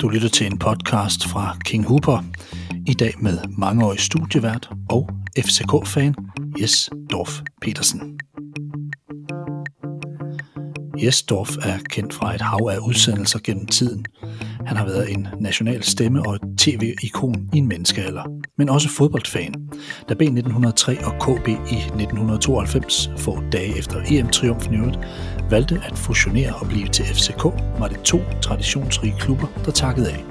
Du lytter til en podcast fra King Hooper. I dag med mangeårig studievært og FCK-fan Jes Dorf Petersen. Jes Dorf er kendt fra et hav af udsendelser gennem tiden. Han har været en national stemme og et tv-ikon i en menneskealder, men også fodboldfan. Da B1903 og KB i 1992, få dage efter EM-triumfen i øvrigt, valgte at fusionere og blive til FCK, var det to traditionsrige klubber, der takkede af.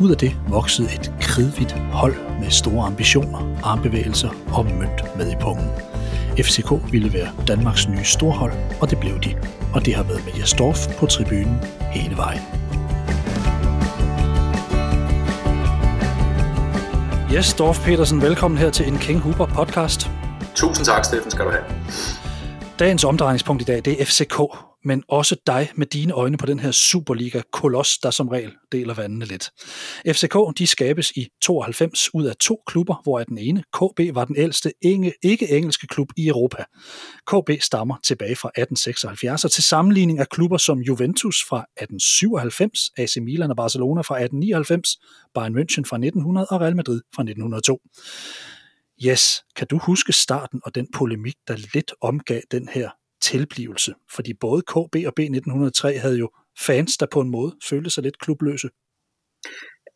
Ud af det voksede et kridvidt hold med store ambitioner, armbevægelser og mønt med i pungen. FCK ville være Danmarks nye storhold, og det blev de. Og det har været med Jastorf på tribunen hele vejen. Jes Dorf Petersen, velkommen her til en King Hooper podcast. Tusind tak, Steffen, skal du have. Dagens omdrejningspunkt i dag, det er FCK, men også dig med dine øjne på den her Superliga-koloss, der som regel deler vandene lidt. FCK, de skabes i 92 ud af to klubber, hvor den ene, KB, var den ældste ikke-engelske klub i Europa. KB stammer tilbage fra 1876, og til sammenligning af klubber som Juventus fra 1897, AC Milan og Barcelona fra 1899, Bayern München fra 1900 og Real Madrid fra 1902. Yes, kan du huske starten og den polemik, der lidt omgav den her tilblivelse? Fordi både KB og B1903 havde jo fans, der på en måde følte sig lidt klubløse.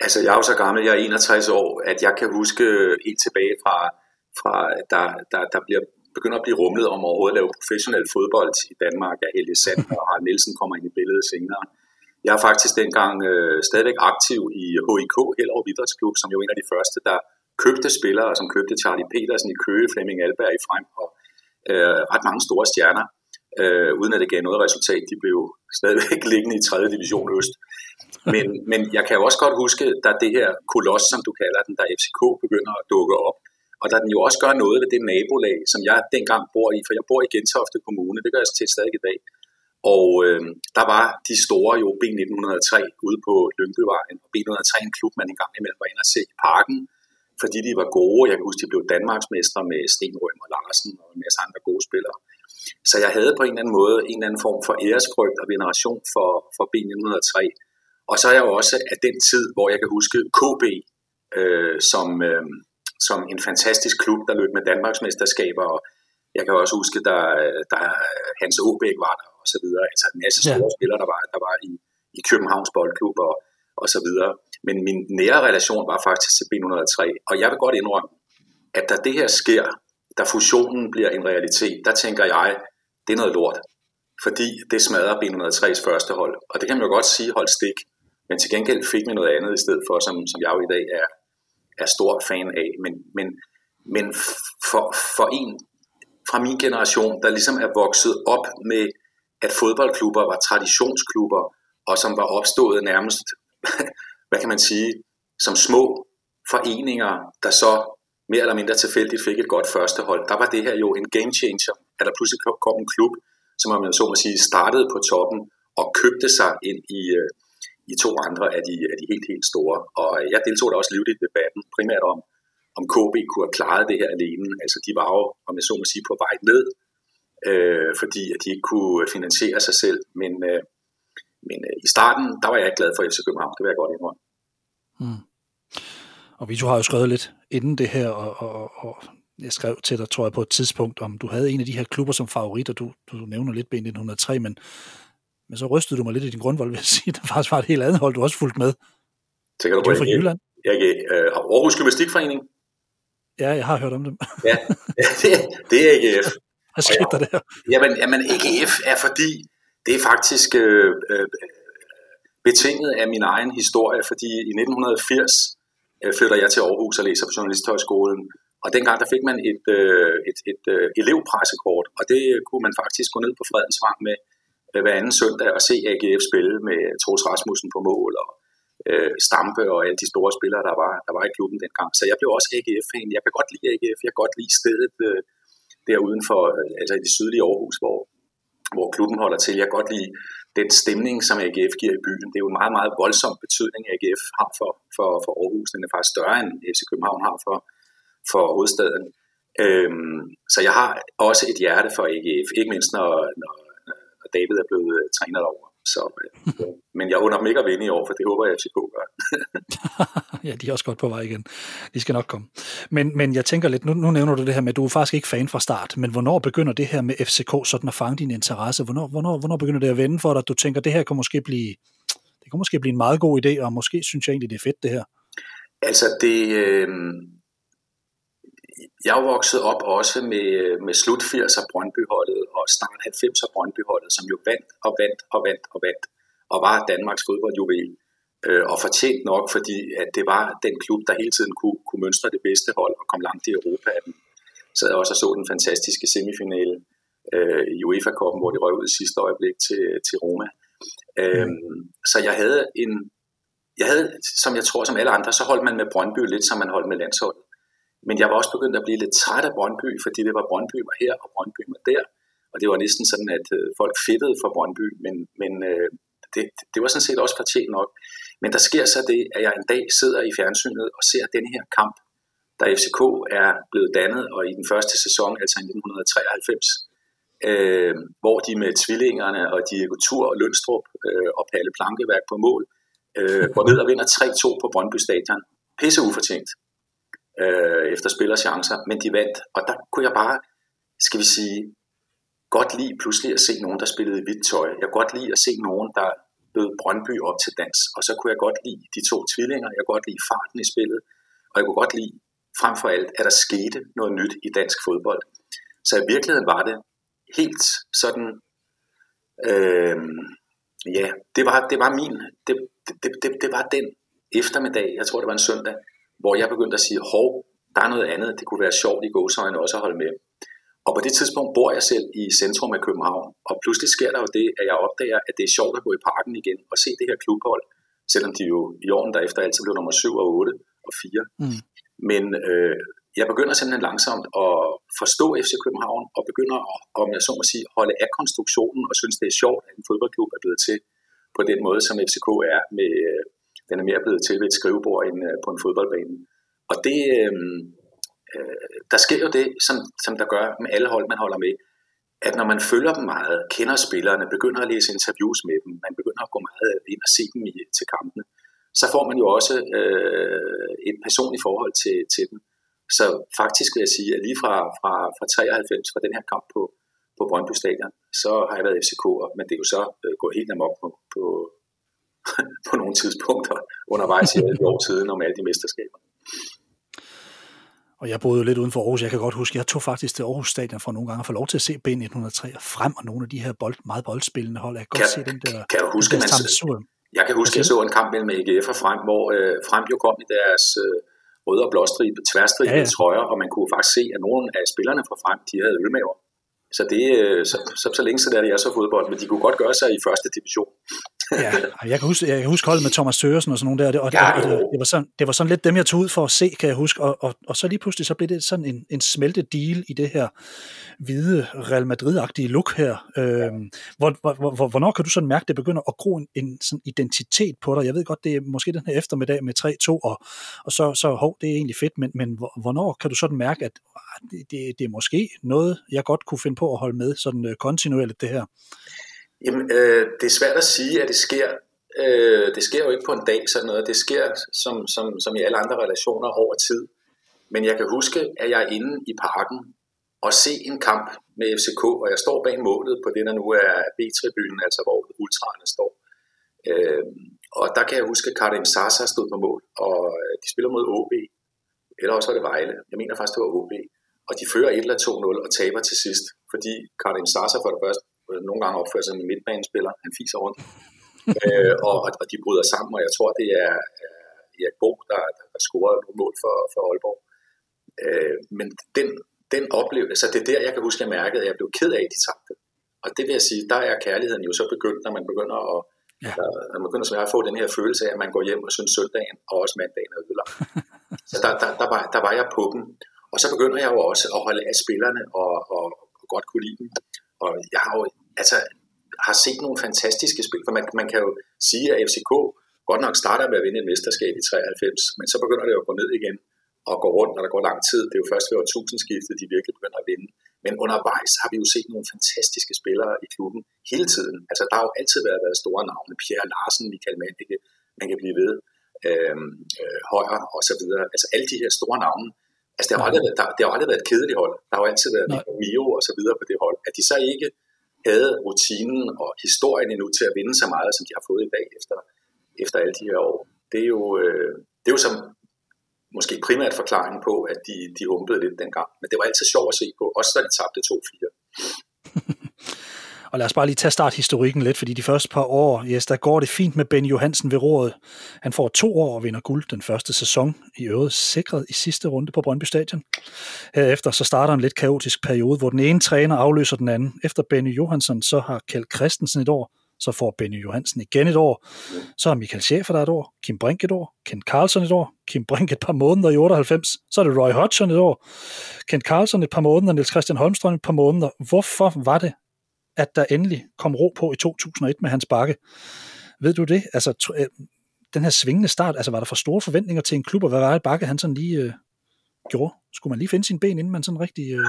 Altså, jeg er jo så gammel, jeg er 61 år, at jeg kan huske helt tilbage fra, fra der, der, der bliver, begynder at blive rumlet om overhovedet at lave professionel fodbold i Danmark af Helge Sand og Harald Nielsen kommer ind i billedet senere. Jeg er faktisk dengang øh, stadigvæk aktiv i HIK, Hellerup Idrætsklub, som jo er en af de første, der købte spillere, som købte Charlie Petersen i Køge, Flemming Alberg i Frem og øh, ret mange store stjerner, øh, uden at det gav noget resultat. De blev stadigvæk liggende i 3. division øst. Men, men jeg kan jo også godt huske, da det her koloss, som du kalder den, der FCK begynder at dukke op, og da den jo også gør noget ved det nabolag, som jeg dengang bor i, for jeg bor i Gentofte Kommune, det gør jeg til stadig i dag. Og øh, der var de store jo B1903 ude på Lyngbyvejen, og B1903 en klub, man engang imellem var inde og se i parken, fordi de var gode. Jeg kan huske, de blev Danmarksmestre med Sten Røm og Larsen og en masse andre gode spillere. Så jeg havde på en eller anden måde en eller anden form for æresfrygt og veneration for, for B1903. Og så er jeg jo også af den tid, hvor jeg kan huske KB øh, som, øh, som en fantastisk klub, der løb med Danmarksmesterskaber. Og jeg kan også huske, der, der Hans Åbæk var der og så videre. Altså en masse store ja. spillere, der var, der var i, i Københavns Boldklub og, og så videre. Men min nære relation var faktisk til B103, og jeg vil godt indrømme, at da det her sker, da fusionen bliver en realitet, der tænker jeg, det er noget lort. Fordi det smadrer B103's første hold. Og det kan man jo godt sige, hold stik. Men til gengæld fik vi noget andet i stedet for, som, som jeg jo i dag er, er stor fan af. Men, men, men for, for en fra min generation, der ligesom er vokset op med, at fodboldklubber var traditionsklubber, og som var opstået nærmest hvad kan man sige, som små foreninger, der så mere eller mindre tilfældigt fik et godt første hold, der var det her jo en game changer, at der pludselig kom en klub, som man så må sige startede på toppen og købte sig ind i, øh, i to andre af de, af de helt, helt store. Og øh, jeg deltog da også livligt i debatten, primært om, om KB kunne have klaret det her alene. Altså de var jo, om jeg så må sige, på vej ned, øh, fordi at de ikke kunne finansiere sig selv. Men, øh, men øh, i starten, der var jeg ikke glad for FC København, det vil jeg godt indrømme. Mm. Og Vito har jo skrevet lidt inden det her, og, og, og jeg skrev til dig, tror jeg, på et tidspunkt, om du havde en af de her klubber som favorit, og du, du nævner lidt B1903, men, men så rystede du mig lidt i din grundvold ved at sige, at der faktisk var et helt andet hold, du også fulgt med. Tænker du på fra Jylland? Jeg, jeg, uh, Aarhus Gymnastikforening? Ja, jeg har hørt om dem. ja, det, det er AGF. Hvad skete der der? Jamen, jamen, AGF er fordi, det er faktisk øh, øh, betinget af min egen historie, fordi i 1980 øh, Øh, flytter jeg til Aarhus og læser på Journalisthøjskolen, og dengang der fik man et, øh, et, et øh, elevpressekort, og det øh, kunne man faktisk gå ned på Fredensvang med øh, hver anden søndag og se AGF spille med Troels Rasmussen på mål og øh, Stampe og alle de store spillere, der var, der var i klubben dengang. Så jeg blev også AGF-fan. Jeg kan godt lide AGF, jeg kan godt lide stedet øh, der uden for, øh, altså i det sydlige Aarhus, hvor, hvor klubben holder til. Jeg kan godt lide den stemning, som AGF giver i byen. Det er jo en meget, meget voldsom betydning, AGF har for, for, for Aarhus. Den er faktisk større end FC København har for, for hovedstaden. Øhm, så jeg har også et hjerte for AGF, ikke mindst når, når, når David er blevet øh, træner over. Så, øh, men jeg under dem ikke at vinde i år, for det håber jeg, at FCK gør. ja, de er også godt på vej igen. De skal nok komme. Men, men jeg tænker lidt, nu, nu nævner du det her med, at du er faktisk ikke fan fra start, men hvornår begynder det her med FCK sådan at fange din interesse? Hvornår, hvornår, hvornår begynder det at vende for dig, at du tænker, at det her kan måske blive, det kan måske blive en meget god idé, og måske synes jeg egentlig, det er fedt det her? Altså det, øh, jeg er vokset op også med, med slut 80'er Brøndbyholdet og start 90'er Brøndbyholdet, som jo vandt og vandt og vandt og vandt, og var Danmarks fodboldjuvel. Øh, og fortjent nok, fordi at det var den klub, der hele tiden kunne, kunne mønstre det bedste hold og komme langt i Europa. Så jeg også så den fantastiske semifinale øh, i UEFA-koppen, hvor de røg ud i sidste øjeblik til, til Roma. Øh, mm. Så jeg havde en, jeg havde, som jeg tror, som alle andre, så holdt man med Brøndby lidt, som man holdt med landsholdet. Men jeg var også begyndt at blive lidt træt af Brøndby, fordi det var Brøndby var her, og Brøndby var der. Og det var næsten sådan, at øh, folk fedtede for Brøndby, men, men øh, det, det var sådan set også fortjent nok. Men der sker så det, at jeg en dag sidder i fjernsynet og ser den her kamp, da FCK er blevet dannet, og i den første sæson, altså i 1993, øh, hvor de med tvillingerne og Diego Tur og Lønstrup øh, og Palle Plankeværk på mål, øh, går ned og vinder 3-2 på Brøndby Stadion. Pisse ufortjent øh, efter spillerchancer, men de vandt. Og der kunne jeg bare, skal vi sige, godt lide pludselig at se nogen, der spillede i hvidt tøj. Jeg kunne godt lide at se nogen, der bød Brøndby op til dans. Og så kunne jeg godt lide de to tvillinger. Jeg kunne godt lide farten i spillet. Og jeg kunne godt lide frem for alt, at der skete noget nyt i dansk fodbold. Så i virkeligheden var det helt sådan, øh, ja, det var, det var min, det, det, det, det var den eftermiddag, jeg tror det var en søndag, hvor jeg begyndte at sige, hov, der er noget andet, det kunne være sjovt i gåsøjne også at holde med. Og på det tidspunkt bor jeg selv i centrum af København, og pludselig sker der jo det, at jeg opdager, at det er sjovt at gå i parken igen og se det her klubhold, selvom de jo i åren derefter altid blev nummer 7 og 8 og 4. Mm. Men øh, jeg begynder simpelthen langsomt at forstå FC København, og begynder, at, om jeg så må sige, holde af konstruktionen, og synes, det er sjovt, at en fodboldklub er blevet til på den måde, som FCK er med, øh, den er mere blevet til ved et skrivebord end øh, på en fodboldbane. Og det, øh, øh, der sker jo det, som, som der gør med alle hold, man holder med, at når man følger dem meget, kender spillerne, begynder at læse interviews med dem, man begynder at gå meget ind og se dem i, til kampene, så får man jo også øh, et personligt forhold til, til dem. Så faktisk vil jeg sige, at lige fra, fra, fra 93, fra den her kamp på, på Brøndby Stadion, så har jeg været FCK'er, men det er jo så øh, gået helt amok på, på, på nogle tidspunkter undervejs i alle år siden om alle de mesterskaber. Og jeg boede jo lidt uden for Aarhus. Jeg kan godt huske, jeg tog faktisk til Aarhus Stadion for nogle gange at få lov til at se B1903 frem, og nogle af de her bold, meget boldspillende hold. Jeg kan, kan godt se den der... Kan du huske, man, jeg kan huske, at jeg så en kamp mellem AGF og Frem, hvor øh, Frem jo kom i deres øh, røde og blåstribe, tværstribe ja, ja. trøjer, og man kunne faktisk se, at nogle af spillerne fra Frem, de havde ølmaver. Så, det, øh, så, så, så længe så der det er så fodbold, men de kunne godt gøre sig i første division ja, jeg kan huske, jeg kan huske holdet med Thomas Sørensen og sådan nogle der, og, det, og det, det, var sådan, det var sådan lidt dem, jeg tog ud for at se, kan jeg huske, og, og, og så lige pludselig så blev det sådan en, en smeltet deal i det her hvide Real Madrid-agtige look her. Øhm, hvor, hvor, hvor, hvornår kan du sådan mærke, at det begynder at gro en, en sådan identitet på dig? Jeg ved godt, det er måske den her eftermiddag med 3-2, og, og så, så hov, det er egentlig fedt, men, men hvornår kan du sådan mærke, at ah, det, det, det er måske noget, jeg godt kunne finde på at holde med sådan øh, kontinuerligt det her? Jamen, øh, det er svært at sige, at det sker. Øh, det sker jo ikke på en dag sådan noget. Det sker som, som, som i alle andre relationer over tid. Men jeg kan huske, at jeg er inde i parken og se en kamp med FCK, og jeg står bag målet på det, der nu er B-tribunen, altså hvor ultraerne står. Øh, og der kan jeg huske, at Karim Sasa stod på mål, og øh, de spiller mod OB, eller også var det Vejle. Jeg mener faktisk, det var OB. Og de fører 1 eller 2-0 og taber til sidst, fordi Karim Sasa for det første nogle gange opfører sig som en midtbanespiller. Han fiser rundt. øh, og, og de bryder sammen, og jeg tror, det er Erik Bo, der, der scorer nogle mål for, for Aalborg. Øh, men den, den oplevelse, det er der, jeg kan huske, jeg mærkede, at jeg blev ked af, at de tabte. Og det vil jeg sige, der er kærligheden jo så begyndt, når man begynder at, ja. der, når man begynder at få den her følelse af, at man går hjem og synes søndagen og også mandagen er ødelagt. så der, der, der, var, der var jeg på dem. Og så begynder jeg jo også at holde af spillerne og, og, og godt kunne lide dem. Og jeg har jo altså, har set nogle fantastiske spil, for man, man kan jo sige, at FCK godt nok starter med at vinde et mesterskab i 93, men så begynder det jo at gå ned igen. og gå rundt, når der går lang tid. Det er jo først ved årtusindskiftet, de virkelig begynder at vinde. Men undervejs har vi jo set nogle fantastiske spillere i klubben hele tiden. Altså, der har jo altid været, været store navne. Pierre Larsen, Michael Mandike, man kan blive ved, øhm, øh, Højer og så videre. Altså, alle de her store navne. Altså, det har aldrig været, der, det har aldrig været et kedeligt hold. Der har jo altid været Mio og så videre på det hold. At de så ikke havde rutinen og historien endnu til at vinde så meget, som de har fået i dag efter, efter alle de her år. Det er jo, øh, det er jo som måske primært forklaringen på, at de, de humpede lidt dengang. Men det var altid sjovt at se på, også da de tabte 2-4. Og lad os bare lige tage starthistorikken lidt, fordi de første par år, yes, der går det fint med Ben Johansen ved roret. Han får to år og vinder guld den første sæson, i øvrigt sikret i sidste runde på Brøndby Stadion. Herefter så starter en lidt kaotisk periode, hvor den ene træner afløser den anden. Efter Benny Johansen, så har Kjeld Christensen et år, så får Benny Johansen igen et år. Så har Michael Schäfer der et år, Kim Brink et år, Kent Carlson et år, Kim Brink et par måneder i 98, så er det Roy Hodgson et år, Kent Carlson et par måneder, Niels Christian Holmstrøm et par måneder. Hvorfor var det, at der endelig kom ro på i 2001 med hans bakke? Ved du det? Altså, øh, den her svingende start, altså var der for store forventninger til en klub, og hvad var det bakke, han sådan lige øh, gjorde? Skulle man lige finde sine ben, inden man sådan rigtig øh,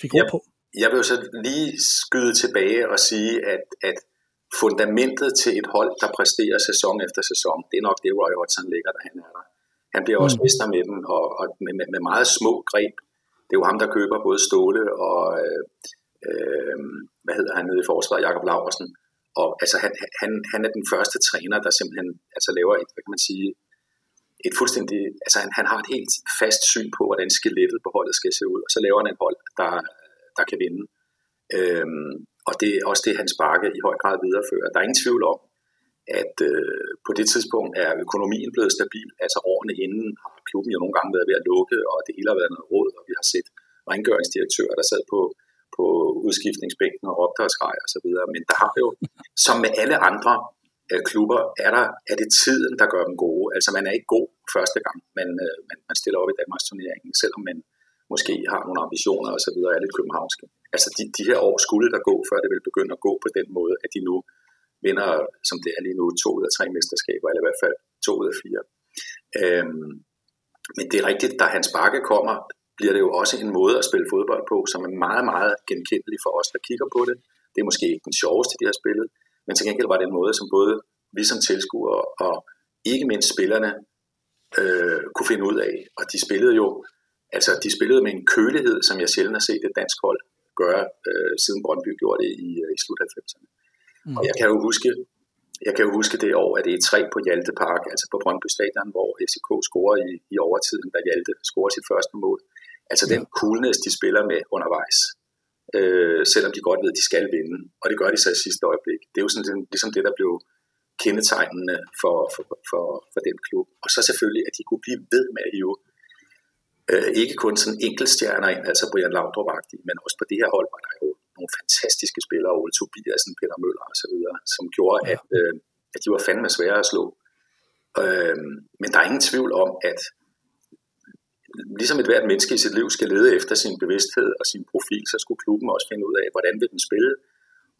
fik ro jeg, på? Jeg vil jo så lige skyde tilbage og sige, at, at fundamentet til et hold, der præsterer sæson efter sæson, det er nok det, Roy Hodgson ligger, der han er der. Han bliver også mm. mester med dem, og, og med, med, med meget små greb. Det er jo ham, der køber både Ståle og, øh, øh, hvad hedder han nede i forsvaret, Jakob Laversen. Og altså, han, han, han er den første træner, der simpelthen altså, laver et, hvad kan man sige, et fuldstændig, altså han, han har et helt fast syn på, hvordan skelettet på holdet skal se ud, og så laver han et hold, der, der kan vinde. Øhm, og det er også det, hans bakke i høj grad viderefører. Der er ingen tvivl om, at øh, på det tidspunkt er økonomien blevet stabil. Altså årene inden har klubben jo nogle gange været ved at lukke, og det hele har været noget råd, og vi har set rengøringsdirektører, der sad på, på udskiftningsbænken og råbte og skreg og så videre. Men der har jo, som med alle andre øh, klubber, er, der, er det tiden, der gør dem gode. Altså man er ikke god første gang, man, øh, man, man stiller op i Danmarks turneringen, selvom man måske har nogle ambitioner og så videre, er lidt københavnske. Altså de, de her år skulle der gå, før det vil begynde at gå på den måde, at de nu vinder, som det er lige nu, to ud af tre mesterskaber, eller i hvert fald to ud af fire. Øhm, men det er rigtigt, da hans bakke kommer, bliver det jo også en måde at spille fodbold på, som er meget, meget genkendelig for os, der kigger på det. Det er måske ikke den sjoveste, de har spillet, men til gengæld var det en måde, som både vi som tilskuere og ikke mindst spillerne øh, kunne finde ud af. Og de spillede jo Altså, de spillede med en kølighed, som jeg sjældent har set et dansk hold gøre, øh, siden Brøndby gjorde det i, øh, i slut 90'erne. Mm. Og jeg kan jo huske, jeg kan jo huske det år, at det er tre på Hjalte Park, altså på Brøndby Stadion, hvor FCK scorer i, i overtiden, da Hjalte scorer sit første mål. Altså den coolness, de spiller med undervejs, øh, selvom de godt ved, at de skal vinde. Og det gør de så i sidste øjeblik. Det er jo sådan ligesom det, der blev kendetegnende for, for, for, for den klub. Og så selvfølgelig, at de kunne blive ved med at hive øh, ikke kun sådan enkeltstjerner ind, altså Brian laudrup men også på det her hold var der jo nogle fantastiske spillere, Ole Tobiasen, Peter Møller og så videre, som gjorde, ja. at, øh, at de var fandme svære at slå. Øh, men der er ingen tvivl om, at ligesom et hvert menneske i sit liv skal lede efter sin bevidsthed og sin profil, så skulle klubben også finde ud af, hvordan vil den spille,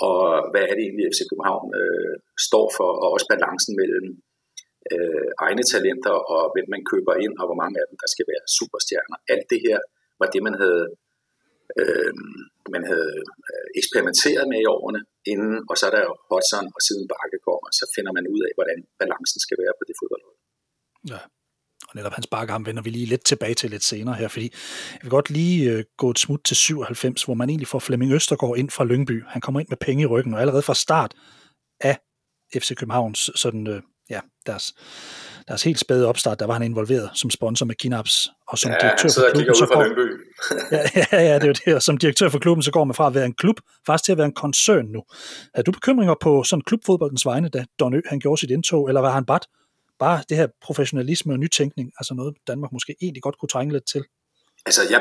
og hvad er det egentlig, FC København øh, står for, og også balancen mellem øh, egne talenter, og hvem man køber ind, og hvor mange af dem, der skal være superstjerner. Alt det her var det, man havde, øh, man havde øh, eksperimenteret med i årene inden, og så er der jo Hudson, og siden Bakke kommer, så finder man ud af, hvordan balancen skal være på det fodboldhold. Ja, og netop hans bakkearm vender vi lige lidt tilbage til lidt senere her, fordi jeg vil godt lige øh, gå et smut til 97, hvor man egentlig får Flemming Østergaard ind fra Lyngby. Han kommer ind med penge i ryggen, og allerede fra start af FC Københavns sådan, øh, ja, deres, deres helt spæde opstart, der var han involveret som sponsor med Kinaps, og som ja, direktør for klubben, så går, ja, ja, ja, det er jo det, og som direktør for klubben, så går man fra at være en klub, faktisk til at være en koncern nu. Har du bekymringer på sådan klubfodboldens vegne, da Don Ø, han gjorde sit indtog, eller var han bare, bare det her professionalisme og nytænkning, altså noget Danmark måske egentlig godt kunne trænge lidt til? Altså, jeg,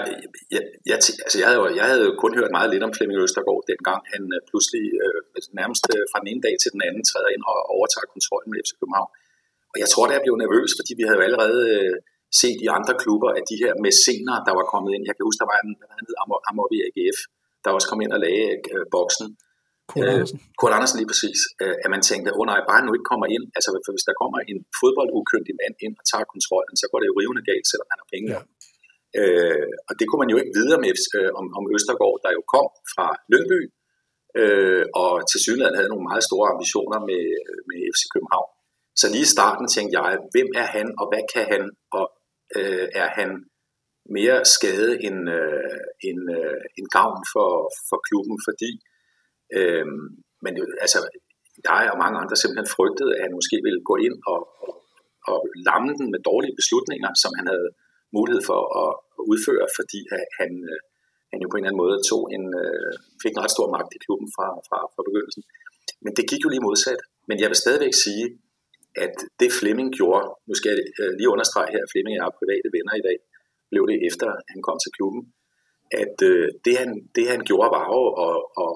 jeg, jeg, altså jeg, havde, jeg havde kun hørt meget lidt om Flemming Østergaard, dengang han øh, pludselig øh, nærmest øh, fra den ene dag til den anden træder ind og overtager kontrollen med FC København. Og jeg tror, det jeg blev nervøs, fordi vi havde jo allerede øh, set i andre klubber, at de her mæscener, der var kommet ind, jeg kan huske, der var en, hvad hed Amor, Amor AGF, der også kom ind og lagde øh, boksen. Kurt Andersen. Øh, Kurt Andersen lige præcis. Øh, at man tænkte, åh oh, nej, bare nu ikke kommer ind. Altså hvis der kommer en fodboldukyndig mand ind og tager kontrollen, så går det jo rivende galt, selvom han har penge. Ja. Øh, og det kunne man jo ikke vide om, øh, om, om Østergaard, der jo kom fra Lyngby, øh, og til synligheden havde nogle meget store ambitioner med, med FC København. Så lige i starten tænkte jeg, hvem er han, og hvad kan han, og øh, er han mere skade end, øh, end, øh, end gavn for, for klubben, fordi øh, Øh, men altså, jeg og mange andre simpelthen frygtede, at han måske ville gå ind og, og, og lamme den med dårlige beslutninger, som han havde mulighed for at udføre, fordi han, øh, han jo på en eller anden måde tog en, øh, fik en ret stor magt i klubben fra, fra, fra begyndelsen. Men det gik jo lige modsat. Men jeg vil stadigvæk sige, at det Flemming gjorde, nu skal jeg øh, lige understrege her, at Flemming er private venner i dag, blev det efter han kom til klubben, at øh, det, han, det han gjorde var jo at, at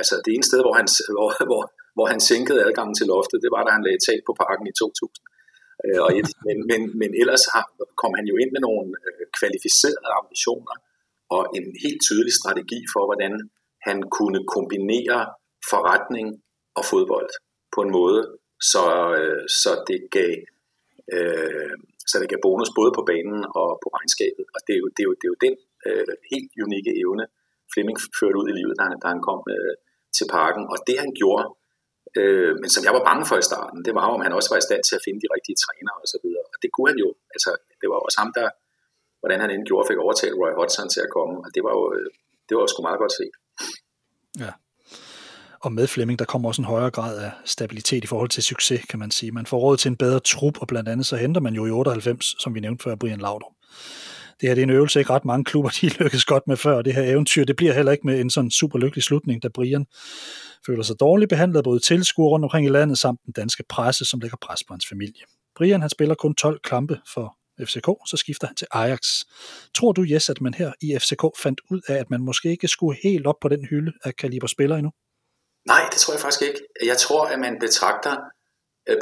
altså det ene sted, hvor han, hvor, hvor, hvor han sænkede adgangen til loftet, det var, da han lagde tag på parken i 2000. Øh, og et, men, men, men ellers har, kom han jo ind med nogle øh, kvalificerede ambitioner og en helt tydelig strategi for, hvordan han kunne kombinere forretning og fodbold på en måde, så, øh, så det gav øh, så det gav bonus både på banen og på regnskabet. Og det er jo, det er jo, det er jo den øh, helt unikke evne, Flemming førte ud i livet, da han, da han kom øh, til parken. Og det han gjorde, øh, men som jeg var bange for i starten, det var om han også var i stand til at finde de rigtige trænere og så videre. Og det kunne han jo. Altså, det var også ham, der, hvordan han endte gjorde, fik overtalt Roy Hodgson til at komme. Og det var jo, øh, det var jo sgu meget godt set. Ja. Og med Flemming, der kommer også en højere grad af stabilitet i forhold til succes, kan man sige. Man får råd til en bedre trup, og blandt andet så henter man jo i 98, som vi nævnte før, Brian Laudrup det her det er en øvelse, ikke ret mange klubber de lykkes godt med før, det her eventyr, det bliver heller ikke med en sådan super lykkelig slutning, da Brian føler sig dårligt behandlet både tilskuere rundt omkring i landet, samt den danske presse, som lægger pres på hans familie. Brian han spiller kun 12 kampe for FCK, så skifter han til Ajax. Tror du, Jes, at man her i FCK fandt ud af, at man måske ikke skulle helt op på den hylde af kaliber spiller endnu? Nej, det tror jeg faktisk ikke. Jeg tror, at man betragter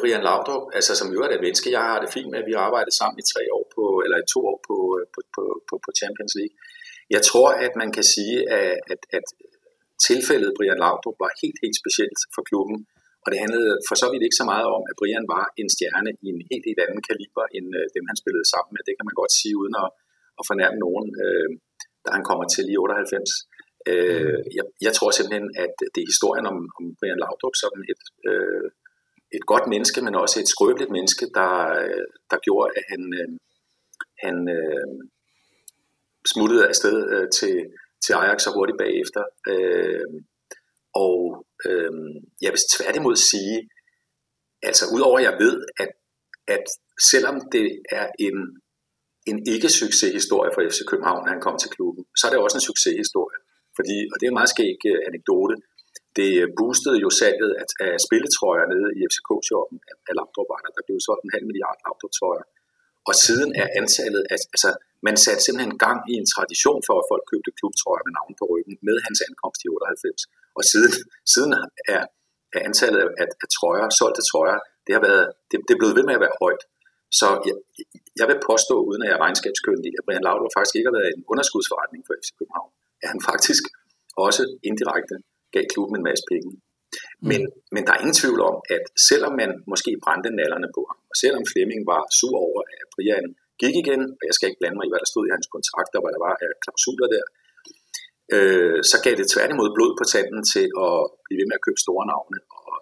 Brian Laudrup, altså som jo er et menneske, jeg har det fint med, at vi har arbejdet sammen i tre år på, eller i to år på, på, på, på, på Champions League. Jeg tror, at man kan sige, at, at, at tilfældet Brian Laudrup var helt, helt specielt for klubben, og det handlede for så vidt ikke så meget om, at Brian var en stjerne i en helt, helt anden kaliber, end øh, dem, han spillede sammen med. Det kan man godt sige, uden at, at fornærme nogen, øh, da han kommer til i 98. Øh, jeg, jeg tror simpelthen, at det er historien om, om Brian Laudrup som et, øh, et godt menneske, men også et skrøbeligt menneske, der, der gjorde, at han, øh, han øh, smuttede afsted øh, til, til Ajax så hurtigt bagefter. Øh, og øh, jeg vil tværtimod sige, altså udover at jeg ved, at, at selvom det er en, en ikke-succeshistorie for FC København, når han kom til klubben, så er det også en succeshistorie. Fordi, og det er en meget skæg øh, anekdote, det øh, boostede jo salget af, af spilletrøjer nede i FCK-shoppen af laptop Der blev solgt en halv milliard laptop-trøjer. Og siden er antallet, altså man satte simpelthen gang i en tradition for, at folk købte klubtrøjer med navn på ryggen med hans ankomst i 98. Og siden, siden er, er antallet af, af trøjer, solgte trøjer, det har været, det, det er blevet ved med at være højt. Så jeg, jeg vil påstå, uden at jeg er regnskabskyndig, at Brian Laudrup faktisk ikke har været en underskudsforretning for FC København. At han faktisk også indirekte gav klubben en masse penge. Men, mm. men der er ingen tvivl om, at selvom man måske brændte nallerne på ham, og selvom Flemming var sur over, at Brian gik igen, og jeg skal ikke blande mig i, hvad der stod i hans kontrakter, hvad der var af klausuler der, øh, så gav det tværtimod blod på tanden til at blive ved med at købe store navne. Og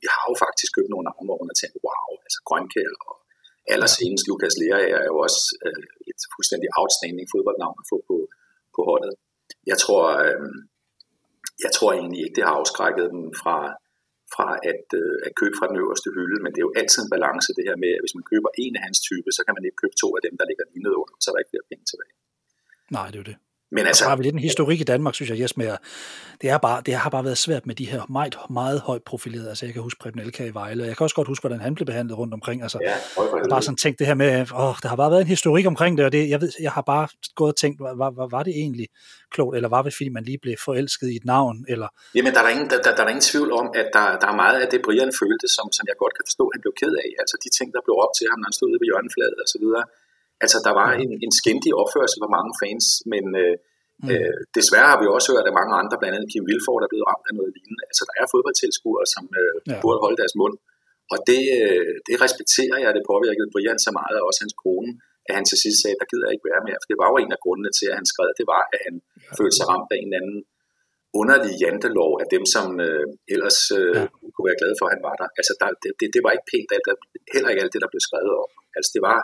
vi har jo faktisk købt nogle navne, hvor man har tænkt, wow, altså Grønkær og allersenest Lukas Lea er jo også øh, et fuldstændig outstanding fodboldnavn at få på, på holdet. Jeg tror, øh, jeg tror egentlig ikke, det har afskrækket dem fra, fra at, øh, at købe fra den øverste hylde, men det er jo altid en balance det her med, at hvis man køber en af hans type, så kan man ikke købe to af dem, der ligger lige under, så er der ikke flere penge tilbage. Nej, det er jo det. Men altså, der har vi lidt en historik i Danmark, synes jeg, Jesper. Det, er bare, det har bare været svært med de her meget, meget højt profilerede. Altså, jeg kan huske Preben Elka i Vejle, jeg kan også godt huske, hvordan han blev behandlet rundt omkring. Altså, ja, jeg har bare sådan tænkt det her med, åh, der har bare været en historik omkring det, og det, jeg, ved, jeg har bare gået og tænkt, var, var, var det egentlig klogt, eller var det, fordi man lige blev forelsket i et navn? Eller? Jamen, der er, ingen, der, der, der er ingen tvivl om, at der, der er meget af det, Brian følte, som, som jeg godt kan forstå, han blev ked af. Altså, de ting, der blev op til ham, når han stod ved hjørnefladet og så videre. Altså, der var en, en skændig opførsel for mange fans, men... Øh, Mm. Øh, desværre har vi også hørt, at mange andre, blandt andet Kim Vilford, er blevet ramt af noget lignende. Altså, der er fodboldtilskuere, som øh, ja. burde holde deres mund. Og det, øh, det respekterer jeg, det påvirkede Brian så meget, og også hans kone, at han til sidst sagde, der gider jeg ikke være mere. For det var jo en af grundene til, at han skrev, det var, at han ja. følte sig ramt af en anden underlig jantelov af dem, som øh, ellers øh, ja. kunne være glade for, at han var der. Altså, der, det, det, det var ikke pænt, alt, der, heller ikke alt det, der blev skrevet om. Altså, det var,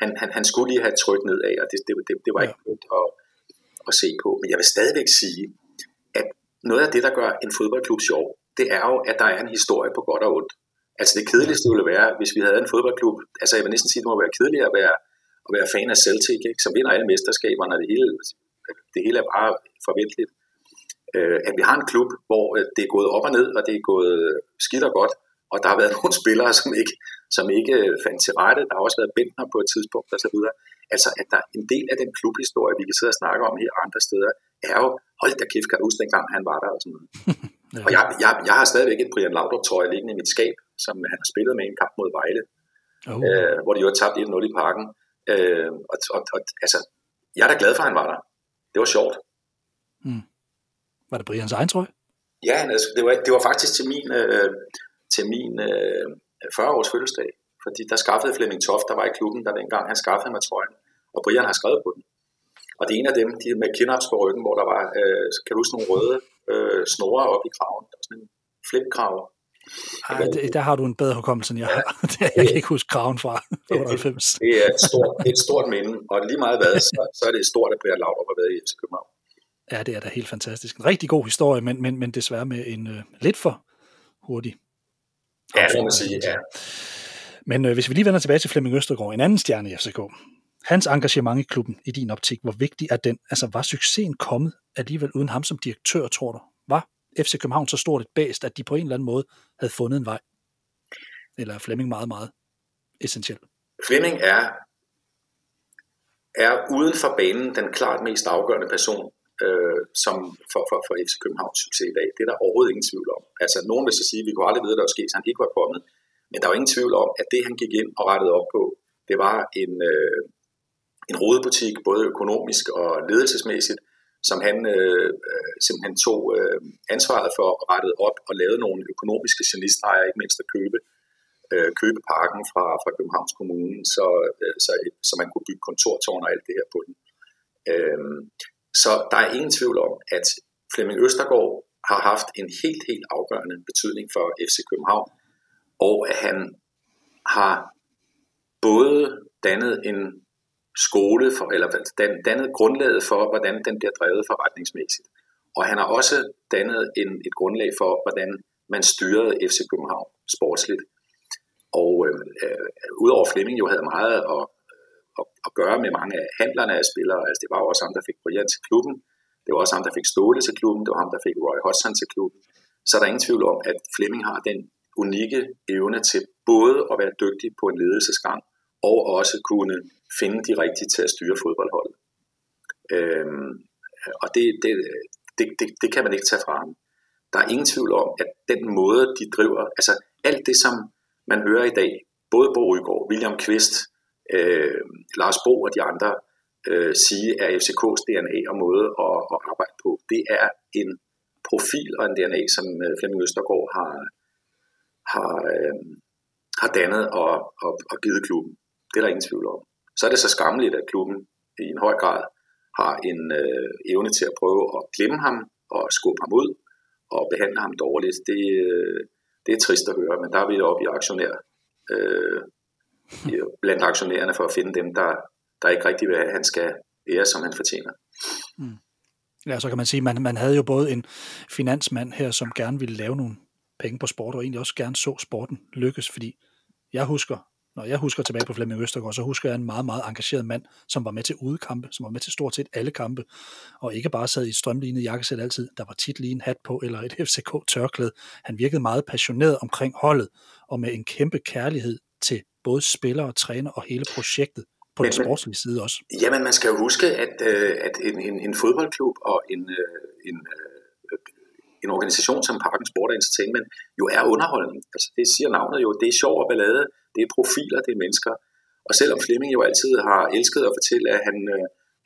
han, han, han skulle lige have tryk nedad, og det, det, det, det var ja. ikke godt at, at se på. Men jeg vil stadigvæk sige, at noget af det, der gør en fodboldklub sjov, det er jo, at der er en historie på godt og ondt. Altså det kedeligste ville være, hvis vi havde en fodboldklub, altså jeg vil næsten sige, det må være kedeligt at være, at være fan af Celtic, ikke? som vinder alle mesterskaberne, og det hele, det hele er bare forventeligt. Øh, at vi har en klub, hvor øh, det er gået op og ned, og det er gået skidt og godt, og der har været nogle spillere, som ikke, som ikke øh, fandt til rette. Der har også været Bentner på et tidspunkt osv. Altså, at der en del af den klubhistorie, vi kan sidde og snakke om her andre steder, er jo, hold da kæft, kan jeg huske dengang han var der og sådan noget. ja. Og jeg, jeg, jeg har stadigvæk et Brian Laudrup trøje liggende i mit skab, som han har spillet med i en kamp mod Vejle, oh. øh, hvor de jo har tabt 1-0 i parken. Øh, og, og, og, altså, jeg er da glad for, at han var der. Det var sjovt. Mm. Var det Brians egen trøje? Ja, altså, det, var, det var faktisk til min, øh, til min øh, 40-års fødselsdag. Fordi der skaffede Flemming Toft, der var i klubben, der dengang han skaffede mig trøjen. Og Brian har skrevet på den. Og det er en af dem, de med kinnarps på ryggen, hvor der var, øh, kan du huske, nogle røde øh, snore op i kraven. Der var sådan en flipkrav. Ej, det, der har du en bedre hukommelse, end jeg har. jeg kan ikke huske kraven fra 98. Det er et stort, et stort minde, og lige meget hvad, så, så er det stort, at Brian Laudrup har været i FC København. Ja, det er da helt fantastisk. En rigtig god historie, men, men, men desværre med en øh, lidt for hurtig. Ja, det må man sige, ja. Men øh, hvis vi lige vender tilbage til Flemming Østergaard, en anden stjerne i FCK. Hans engagement i klubben, i din optik, hvor vigtig er den? Altså, var succesen kommet alligevel uden ham som direktør, tror du? Var FC København så stort et bæst, at de på en eller anden måde havde fundet en vej? Eller er Flemming meget, meget essentiel? Flemming er, er uden for banen den klart mest afgørende person øh, som for, for, for FC Københavns succes i dag. Det er der overhovedet ingen tvivl om. Altså, nogen vil så sige, at vi kunne aldrig vide, at der var sket, så han ikke var kommet. Men der er ingen tvivl om, at det, han gik ind og rettede op på, det var en, øh, en rodebutik, både økonomisk og ledelsesmæssigt, som han øh, øh, simpelthen tog øh, ansvaret for og rettede op og lavede nogle økonomiske genistreger, ikke mindst at købe, øh, købe parken fra, fra Københavns Kommune, så, øh, så, så man kunne bygge kontortårn og alt det her på den. Øh, så der er ingen tvivl om, at Flemming Østergaard har haft en helt, helt afgørende betydning for FC København, og at han har både dannet en skole for, eller dannet grundlaget for, hvordan den bliver drevet forretningsmæssigt. Og han har også dannet en, et grundlag for, hvordan man styrede FC København sportsligt. Og øh, øh, udover Flemming jo havde meget at, at, at gøre med mange af handlerne af spillere, altså det var også ham, der fik Brian til klubben, det var også ham, der fik Ståle til klubben, det var ham, der fik Roy Hodgson til klubben. Så er der ingen tvivl om, at Flemming har den unikke evne til både at være dygtig på en ledelsesgang, og også kunne finde de rigtige til at styre fodboldholdet. Øhm, og det, det, det, det, det kan man ikke tage fra ham. Der er ingen tvivl om, at den måde, de driver, altså alt det, som man hører i dag, både Bo Rygaard, William Kvist, øh, Lars Bo og de andre øh, sige, er FCK's DNA og måde at, at arbejde på. Det er en profil og en DNA, som øh, Flemming Østergaard har, har, øh, har dannet og, og, og givet klubben. Det er der ingen tvivl om. Så er det så skammeligt, at klubben i en høj grad har en øh, evne til at prøve at glemme ham og skubbe ham ud og behandle ham dårligt. Det, øh, det er trist at høre, men der er vi oppe i aktionær, øh, blandt aktionærerne for at finde dem, der, der ikke rigtig vil have, at han skal ære, som han fortjener. Mm. Ja, så kan man sige, at man, man havde jo både en finansmand her, som gerne ville lave nogle penge på sport, og egentlig også gerne så sporten lykkes, fordi jeg husker, når jeg husker tilbage på Flemming Østergaard, så husker jeg en meget, meget engageret mand, som var med til udekampe, som var med til stort set alle kampe, og ikke bare sad i et strømlignet jakkesæt altid. Der var tit lige en hat på, eller et FCK-tørklæde. Han virkede meget passioneret omkring holdet, og med en kæmpe kærlighed til både spillere, træner og hele projektet på den sportslige side også. Jamen, man skal jo huske, at, øh, at en, en, en fodboldklub og en, øh, en, øh, en organisation som Parken Sport Entertainment jo er underholdning. Altså, det siger navnet jo. Det er sjov og ballade, det er profiler, det er mennesker. Og selvom Flemming jo altid har elsket at fortælle, at han,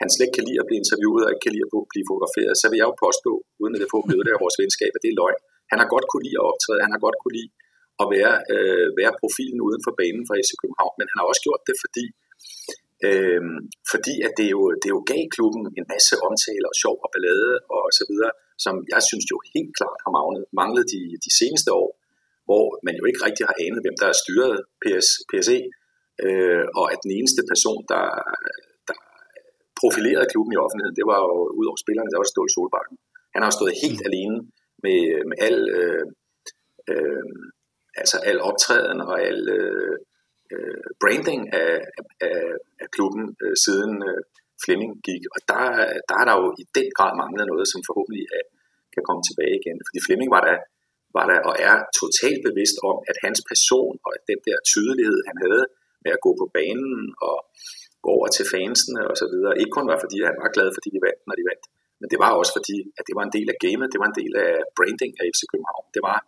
han slet ikke kan lide at blive interviewet og ikke kan lide at blive fotograferet, så vil jeg jo påstå, uden at det får møde af vores venskab, at det er løgn. Han har godt kunne lide at optræde, han har godt kunne lide at være, øh, være profilen uden for banen for FC København, men han har også gjort det, fordi øh, fordi at det jo, det jo gav klubben en masse omtale og sjov og ballade og så videre, som jeg synes jo helt klart har manglet, manglet de, de seneste år, hvor man jo ikke rigtig har anet, hvem der har styret PS, PSE, øh, og at den eneste person, der, der profilerede klubben i offentligheden, det var jo ud over spillerne, der var Ståle Solbakken. Han har stået helt mm. alene med, med al, øh, øh, altså al optræden og al øh, øh, branding af, af, af klubben øh, siden øh, Flemming gik. Og der, der er der jo i den grad manglet noget, som forhåbentlig er, kan komme tilbage igen. Fordi Flemming var der, var der og er totalt bevidst om, at hans person og den der tydelighed, han havde med at gå på banen og gå over til fansene og så videre, ikke kun var fordi han var glad, fordi de vandt, når de vandt, men det var også fordi, at det var en del af gamet, det var en del af branding af FC København. Det var,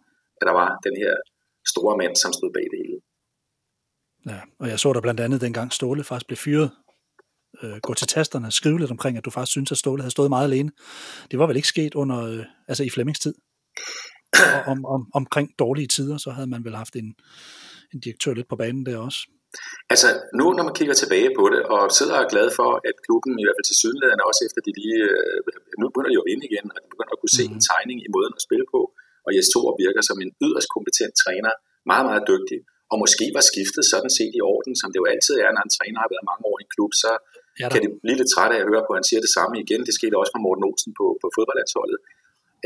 at der var den her store mand, som stod bag det hele. Ja, og jeg så der blandt andet dengang Ståle faktisk blev fyret, øh, gå til tasterne og skrive lidt omkring, at du faktisk synes, at Ståle havde stået meget alene. Det var vel ikke sket under, øh, altså i Flemmings tid? Og om, om, omkring dårlige tider, så havde man vel haft en, en direktør lidt på banen der også. Altså nu, når man kigger tilbage på det, og sidder og er glad for, at klubben i hvert fald til sydenlæderne, også efter de lige, øh, nu begynder de jo at vinde igen, og de begynder at kunne se mm. en tegning i måden at spille på, og Jes Thor virker som en yderst kompetent træner, meget, meget dygtig, og måske var skiftet sådan set i orden, som det jo altid er, når en træner har været mange år i en klub, så ja, kan det blive lidt træt af at høre på, at han siger det samme igen. Det skete også fra Morten Olsen på, på fodboldlandsholdet.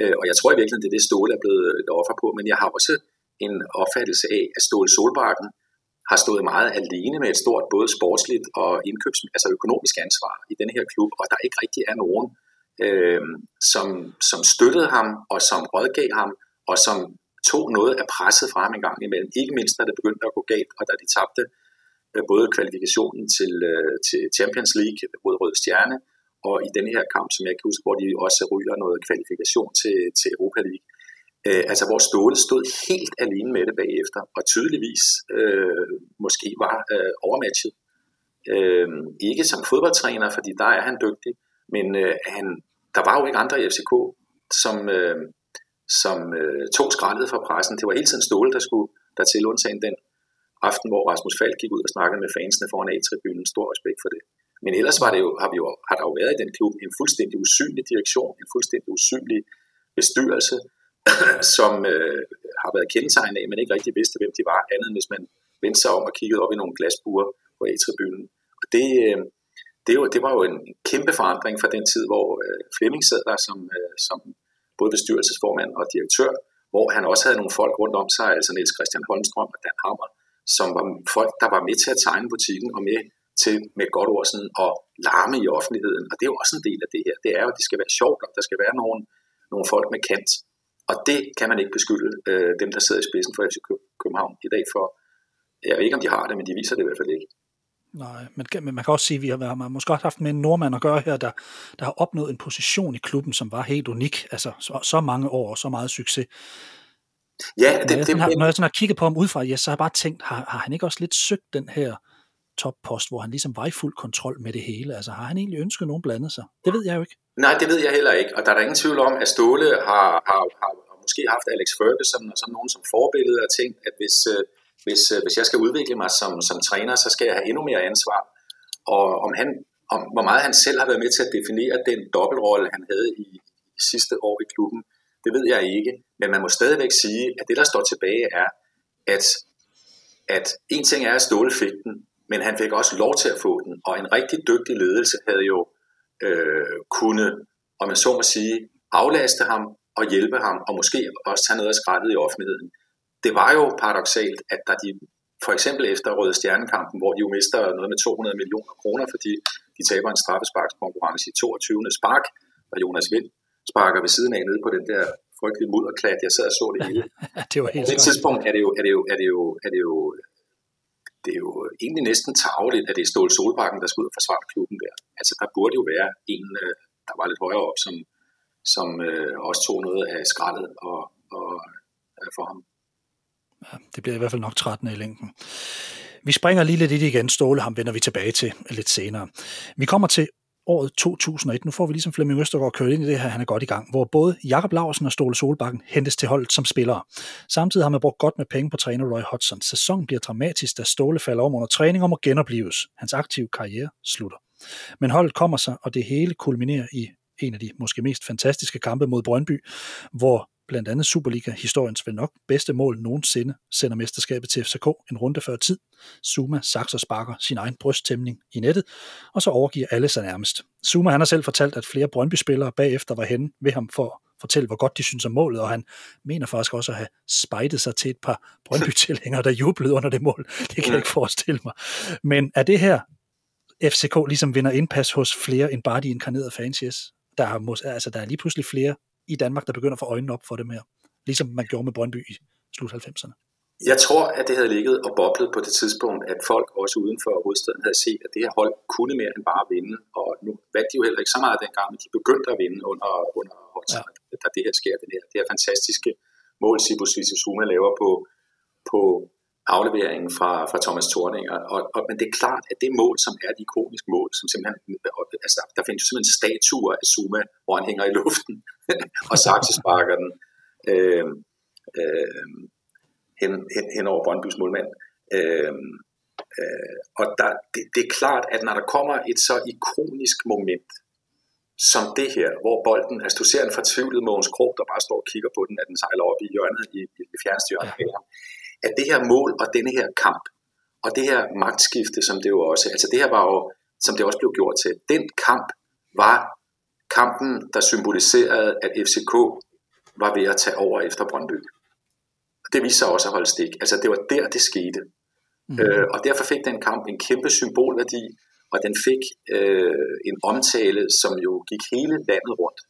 Øh, og jeg tror i virkeligheden, det er det, Ståle er blevet et offer på, men jeg har også en opfattelse af, at Ståle Solbakken har stået meget alene med et stort både sportsligt og indkøbs, altså økonomisk ansvar i den her klub, og der ikke rigtig er nogen, øh, som, som støttede ham, og som rådgav ham, og som tog noget af presset fra ham en gang imellem. Ikke mindst, når det begyndte at gå galt, og da de tabte øh, både kvalifikationen til, øh, til Champions League mod Røde Stjerne, og i denne her kamp, som jeg kan huske, hvor de også ryger noget kvalifikation til, til Europa League. Øh, altså hvor Ståle stod helt alene med det bagefter, og tydeligvis øh, måske var øh, overmatchet. Øh, ikke som fodboldtræner, fordi der er han dygtig, men øh, han, der var jo ikke andre i FCK, som, øh, som øh, tog skraldet fra pressen. Det var hele tiden Ståle, der skulle der til undtagen den aften, hvor Rasmus Falk gik ud og snakkede med fansene foran A-tribunen. Stor respekt for det. Men ellers var det jo, har, vi jo, har der jo været i den klub en fuldstændig usynlig direktion, en fuldstændig usynlig bestyrelse, som øh, har været kendetegnet af, at man ikke rigtig vidste, hvem de var, andet end hvis man vendte sig om og kiggede op i nogle glasbuer på A-tribunen. Og det, øh, det, jo, det var jo en kæmpe forandring fra den tid, hvor øh, Flemming sad der som, øh, som både bestyrelsesformand og direktør, hvor han også havde nogle folk rundt om sig, altså Niels Christian Holmstrøm og Dan Hammer, som var folk, der var med til at tegne butikken og med til med godt ord sådan at larme i offentligheden. Og det er jo også en del af det her. Det er jo, at det skal være sjovt, og der skal være nogle, nogle folk med kant. Og det kan man ikke beskylde øh, dem, der sidder i spidsen for FC København i dag for. Jeg ved ikke, om de har det, men de viser det i hvert fald ikke. Nej, men, men man kan også sige, at vi har, man har måske også haft med en nordmand at gøre her, der, der har opnået en position i klubben, som var helt unik. Altså så, så mange år og så meget succes. Ja, det, når, jeg det, har, når jeg sådan har kigget på ham udefra, ja, så har jeg bare tænkt, har, har han ikke også lidt søgt den her toppost, hvor han ligesom var i fuld kontrol med det hele? Altså har han egentlig ønsket nogen blandet sig? Det ved jeg jo ikke. Nej, det ved jeg heller ikke, og der er der ingen tvivl om, at Ståle har, har, har måske haft Alex Ferguson og sådan nogen som forbillede og tænkt, at hvis, øh, hvis, øh, hvis jeg skal udvikle mig som, som træner, så skal jeg have endnu mere ansvar. Og om, han, om hvor meget han selv har været med til at definere den dobbeltrolle, han havde i, i sidste år i klubben, det ved jeg ikke. Men man må stadigvæk sige, at det, der står tilbage, er, at, at en ting er, at Ståle fik den, men han fik også lov til at få den. Og en rigtig dygtig ledelse havde jo øh, kunne, om man så må sige, aflaste ham og hjælpe ham, og måske også tage noget af skrættet i offentligheden det var jo paradoxalt, at da de for eksempel efter Røde Stjernekampen, hvor de jo mister noget med 200 millioner kroner, fordi de taber en straffesparkskonkurrence i 22. spark, og Jonas Vind sparker ved siden af nede på den der frygtelige mudderklat, jeg sad og så det hele. det var helt på det tidspunkt er det jo, er det jo, er det jo, er det jo, det er jo egentlig næsten tageligt, at det er Ståle Solbakken, der skal ud og forsvare klubben der. Altså der burde jo være en, øh, der var lidt højere op, som, som øh, også tog noget af skraldet og, og, øh, for ham. Ja, det bliver i hvert fald nok trættende i længden. Vi springer lige lidt i det igen. Ståle, ham vender vi tilbage til lidt senere. Vi kommer til året 2001. Nu får vi ligesom Flemming Østergaard kørt ind i det her, han er godt i gang, hvor både Jakob Larsen og Ståle Solbakken hentes til holdet som spillere. Samtidig har man brugt godt med penge på træner Roy Hodgson. Sæsonen bliver dramatisk, da Ståle falder om under træning og må genopleves. Hans aktive karriere slutter. Men holdet kommer sig, og det hele kulminerer i en af de måske mest fantastiske kampe mod Brøndby, hvor blandt andet Superliga-historiens vel nok bedste mål nogensinde sender mesterskabet til FCK en runde før tid. Zuma sakser sparker sin egen brysttæmning i nettet, og så overgiver alle sig nærmest. Zuma han har selv fortalt, at flere Brøndby-spillere bagefter var henne ved ham for at fortælle, hvor godt de synes om målet, og han mener faktisk også at have spejtet sig til et par Brøndby-tilhængere, der jublede under det mål. Det kan jeg ikke forestille mig. Men er det her FCK ligesom vinder indpas hos flere end bare de inkarnerede fans, yes? Der er, altså, der er lige pludselig flere i Danmark, der begynder at få øjnene op for dem her. Ligesom man gjorde med Brøndby i slut 90'erne. Jeg tror, at det havde ligget og boblet på det tidspunkt, at folk også uden for hovedstaden havde set, at det her hold kunne mere end bare vinde. Og nu vandt de jo heller ikke så meget dengang, men de begyndte at vinde under, under ja. da det her sker. Det her, det her fantastiske mål, Sibus Zuma laver på, på afleveringen fra, fra Thomas Thorning. Og, og, men det er klart, at det mål, som er et ikonisk mål, som simpelthen, altså, der findes simpelthen statuer af Zuma, hvor han hænger i luften og saksesparker den øh, øh, hen, hen, hen over Brøndbys målmand. Øh, øh, og der, det, det er klart, at når der kommer et så ikonisk moment, som det her, hvor bolden, altså du ser en fortvivlet Mogens Krog, der bare står og kigger på den, at den sejler op i hjørnet, i, i fjerneste hjørne, ja at det her mål og denne her kamp, og det her magtskifte, som det jo også, altså det her var jo, som det også blev gjort til, den kamp var kampen, der symboliserede, at FCK var ved at tage over efter Brøndby. Det viste sig også at holde stik. Altså det var der, det skete. Mm. Øh, og derfor fik den kamp en kæmpe symbolværdi, og den fik øh, en omtale, som jo gik hele landet rundt.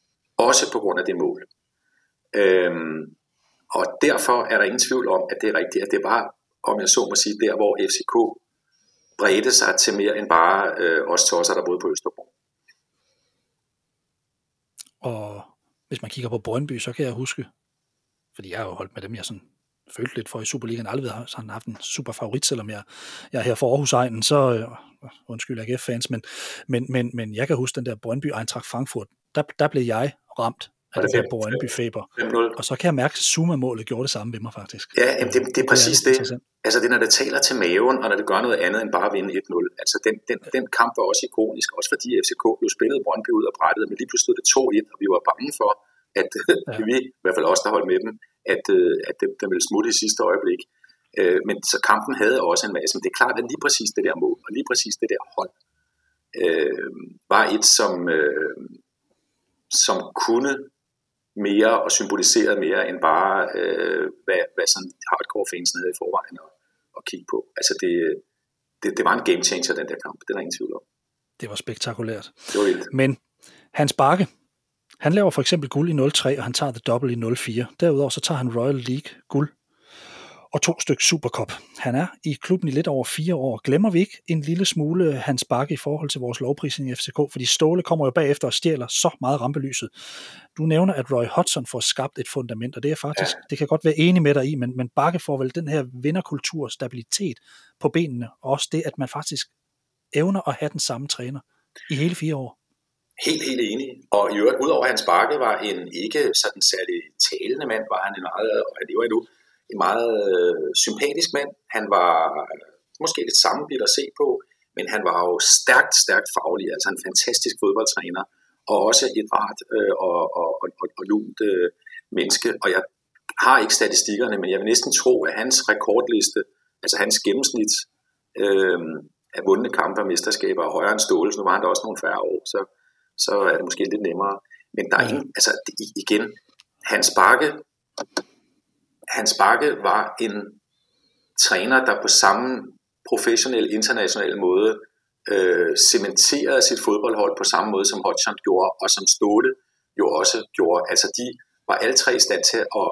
Også på grund af det mål. Øhm, og derfor er der ingen tvivl om, at det er rigtigt, at det var, om jeg så må sige, der hvor FCK bredte sig til mere end bare øh, os tosser, der boede på Østerbro. Og hvis man kigger på Brøndby, så kan jeg huske, fordi jeg har jo holdt med dem, jeg sådan følte lidt for i Superligaen, aldrig har sådan haft en super favorit, selvom jeg, jeg er her for Aarhus Egen, så øh, undskyld AGF-fans, men, men, men, men jeg kan huske den der Brøndby Eintracht Frankfurt, der, der blev jeg ramt af det der Brøndby-feber. Og så kan jeg mærke, at Zuma-målet gjorde det samme ved mig faktisk. Ja, jamen det, det er præcis det. Er altså det når det taler til maven, og når det gør noget andet end bare at vinde 1-0. Altså den, den, den kamp var også ikonisk, også fordi FCK jo spillede Brøndby ud og brættet, men lige pludselig stod det 2-1, og vi var bange for, at ja. vi, i hvert fald os, der holdt med dem, at, øh, at det, den ville smutte i sidste øjeblik. Øh, men så kampen havde også en masse, men det er klart, at lige præcis det der mål, og lige præcis det der hold, øh, var et, som, øh, som kunne mere og symboliseret mere end bare, øh, hvad, hvad sådan hardcore fans havde i forvejen at, at kigge på. Altså det, det, det var en game changer, den der kamp. Det er der ingen tvivl om. Det var spektakulært. Det var vildt. Men Hans Bakke, han laver for eksempel guld i 03, og han tager det dobbelt i 04. Derudover så tager han Royal League guld og to stykker Supercup. Han er i klubben i lidt over fire år. Glemmer vi ikke en lille smule hans bakke i forhold til vores lovprisning i FCK, fordi Ståle kommer jo bagefter og stjæler så meget rampelyset. Du nævner, at Roy Hodgson får skabt et fundament, og det er faktisk, ja. det kan godt være enig med dig i, men, men Bakke får vel den her vinderkultur, stabilitet på benene, og også det, at man faktisk evner at have den samme træner i hele fire år. Helt, helt enig. Og i øvrigt, udover at hans bakke var en ikke sådan særlig talende mand, var han en meget, og han lever endnu, en meget øh, sympatisk mand. Han var måske lidt sammenbidt at se på, men han var jo stærkt, stærkt faglig, altså en fantastisk fodboldtræner, og også et rart øh, og, og, og, og lunt øh, menneske. Og jeg har ikke statistikkerne, men jeg vil næsten tro, at hans rekordliste, altså hans gennemsnit øh, af vundne kampe og mesterskaber er højere end Ståles. Nu var han da også nogle færre år, så, så er det måske lidt nemmere. Men der er ingen, altså igen, Hans Bakke Hans Bakke var en træner, der på samme professionel, international måde øh, cementerede sit fodboldhold på samme måde, som Hodgson gjorde, og som Ståle jo også gjorde. Altså de var alle tre i stand til at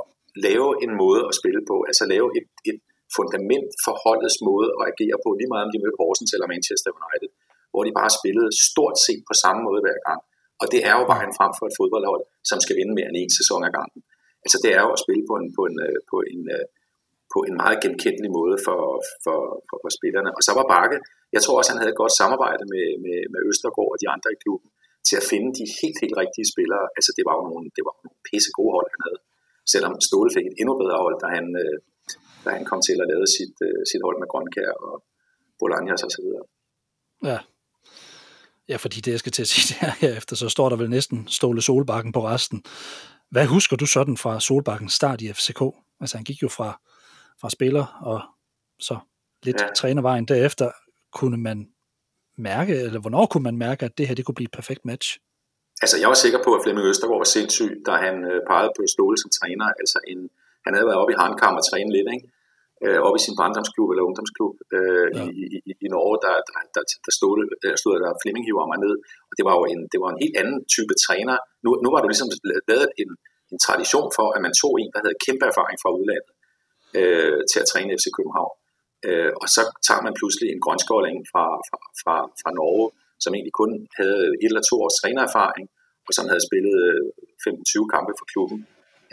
lave en måde at spille på, altså lave et, et fundament for holdets måde at agere på, lige meget om de mødte Horsens eller Manchester United, hvor de bare spillede stort set på samme måde hver gang. Og det er jo vejen frem for et fodboldhold, som skal vinde mere end en sæson ad gangen. Altså det er jo at spille på en, på en, øh, på en, øh, på en meget genkendelig måde for, for, for, for spillerne. Og så var Bakke, jeg tror også, han havde et godt samarbejde med, med, med Østergaard og de andre i klubben. til at finde de helt, helt rigtige spillere. Altså det var jo nogle, det var nogle pisse gode hold, han havde. Selvom Ståle fik et endnu bedre hold, da han, øh, da han kom til at lave sit, sit hold med Grønkær og Bolognas og så videre. Ja. Ja, fordi det, jeg skal til at sige det her efter, så står der vel næsten Ståle Solbakken på resten. Hvad husker du sådan fra Solbakkens start i FCK? Altså han gik jo fra, fra spiller og så lidt ja. trænervejen derefter. Kunne man mærke, eller hvornår kunne man mærke, at det her det kunne blive et perfekt match? Altså jeg var sikker på, at Flemming Østergaard var sindssyg, da han øh, pegede på Ståle som træner. Altså en, han havde været oppe i Harnkam og trænet lidt, ikke? Øh, oppe i sin barndomsklub eller ungdomsklub øh, ja. i, i, i Norge, der, der, der, der stod, der stod der Flemming hiver mig ned. Og det var jo en, det var en helt anden type træner. Nu, nu var det ligesom lavet en, en tradition for, at man tog en, der havde kæmpe erfaring fra udlandet øh, til at træne FC København. Øh, og så tager man pludselig en grønskåling fra, fra, fra, fra Norge, som egentlig kun havde et eller to års trænererfaring, og som havde spillet 25 øh, kampe for klubben,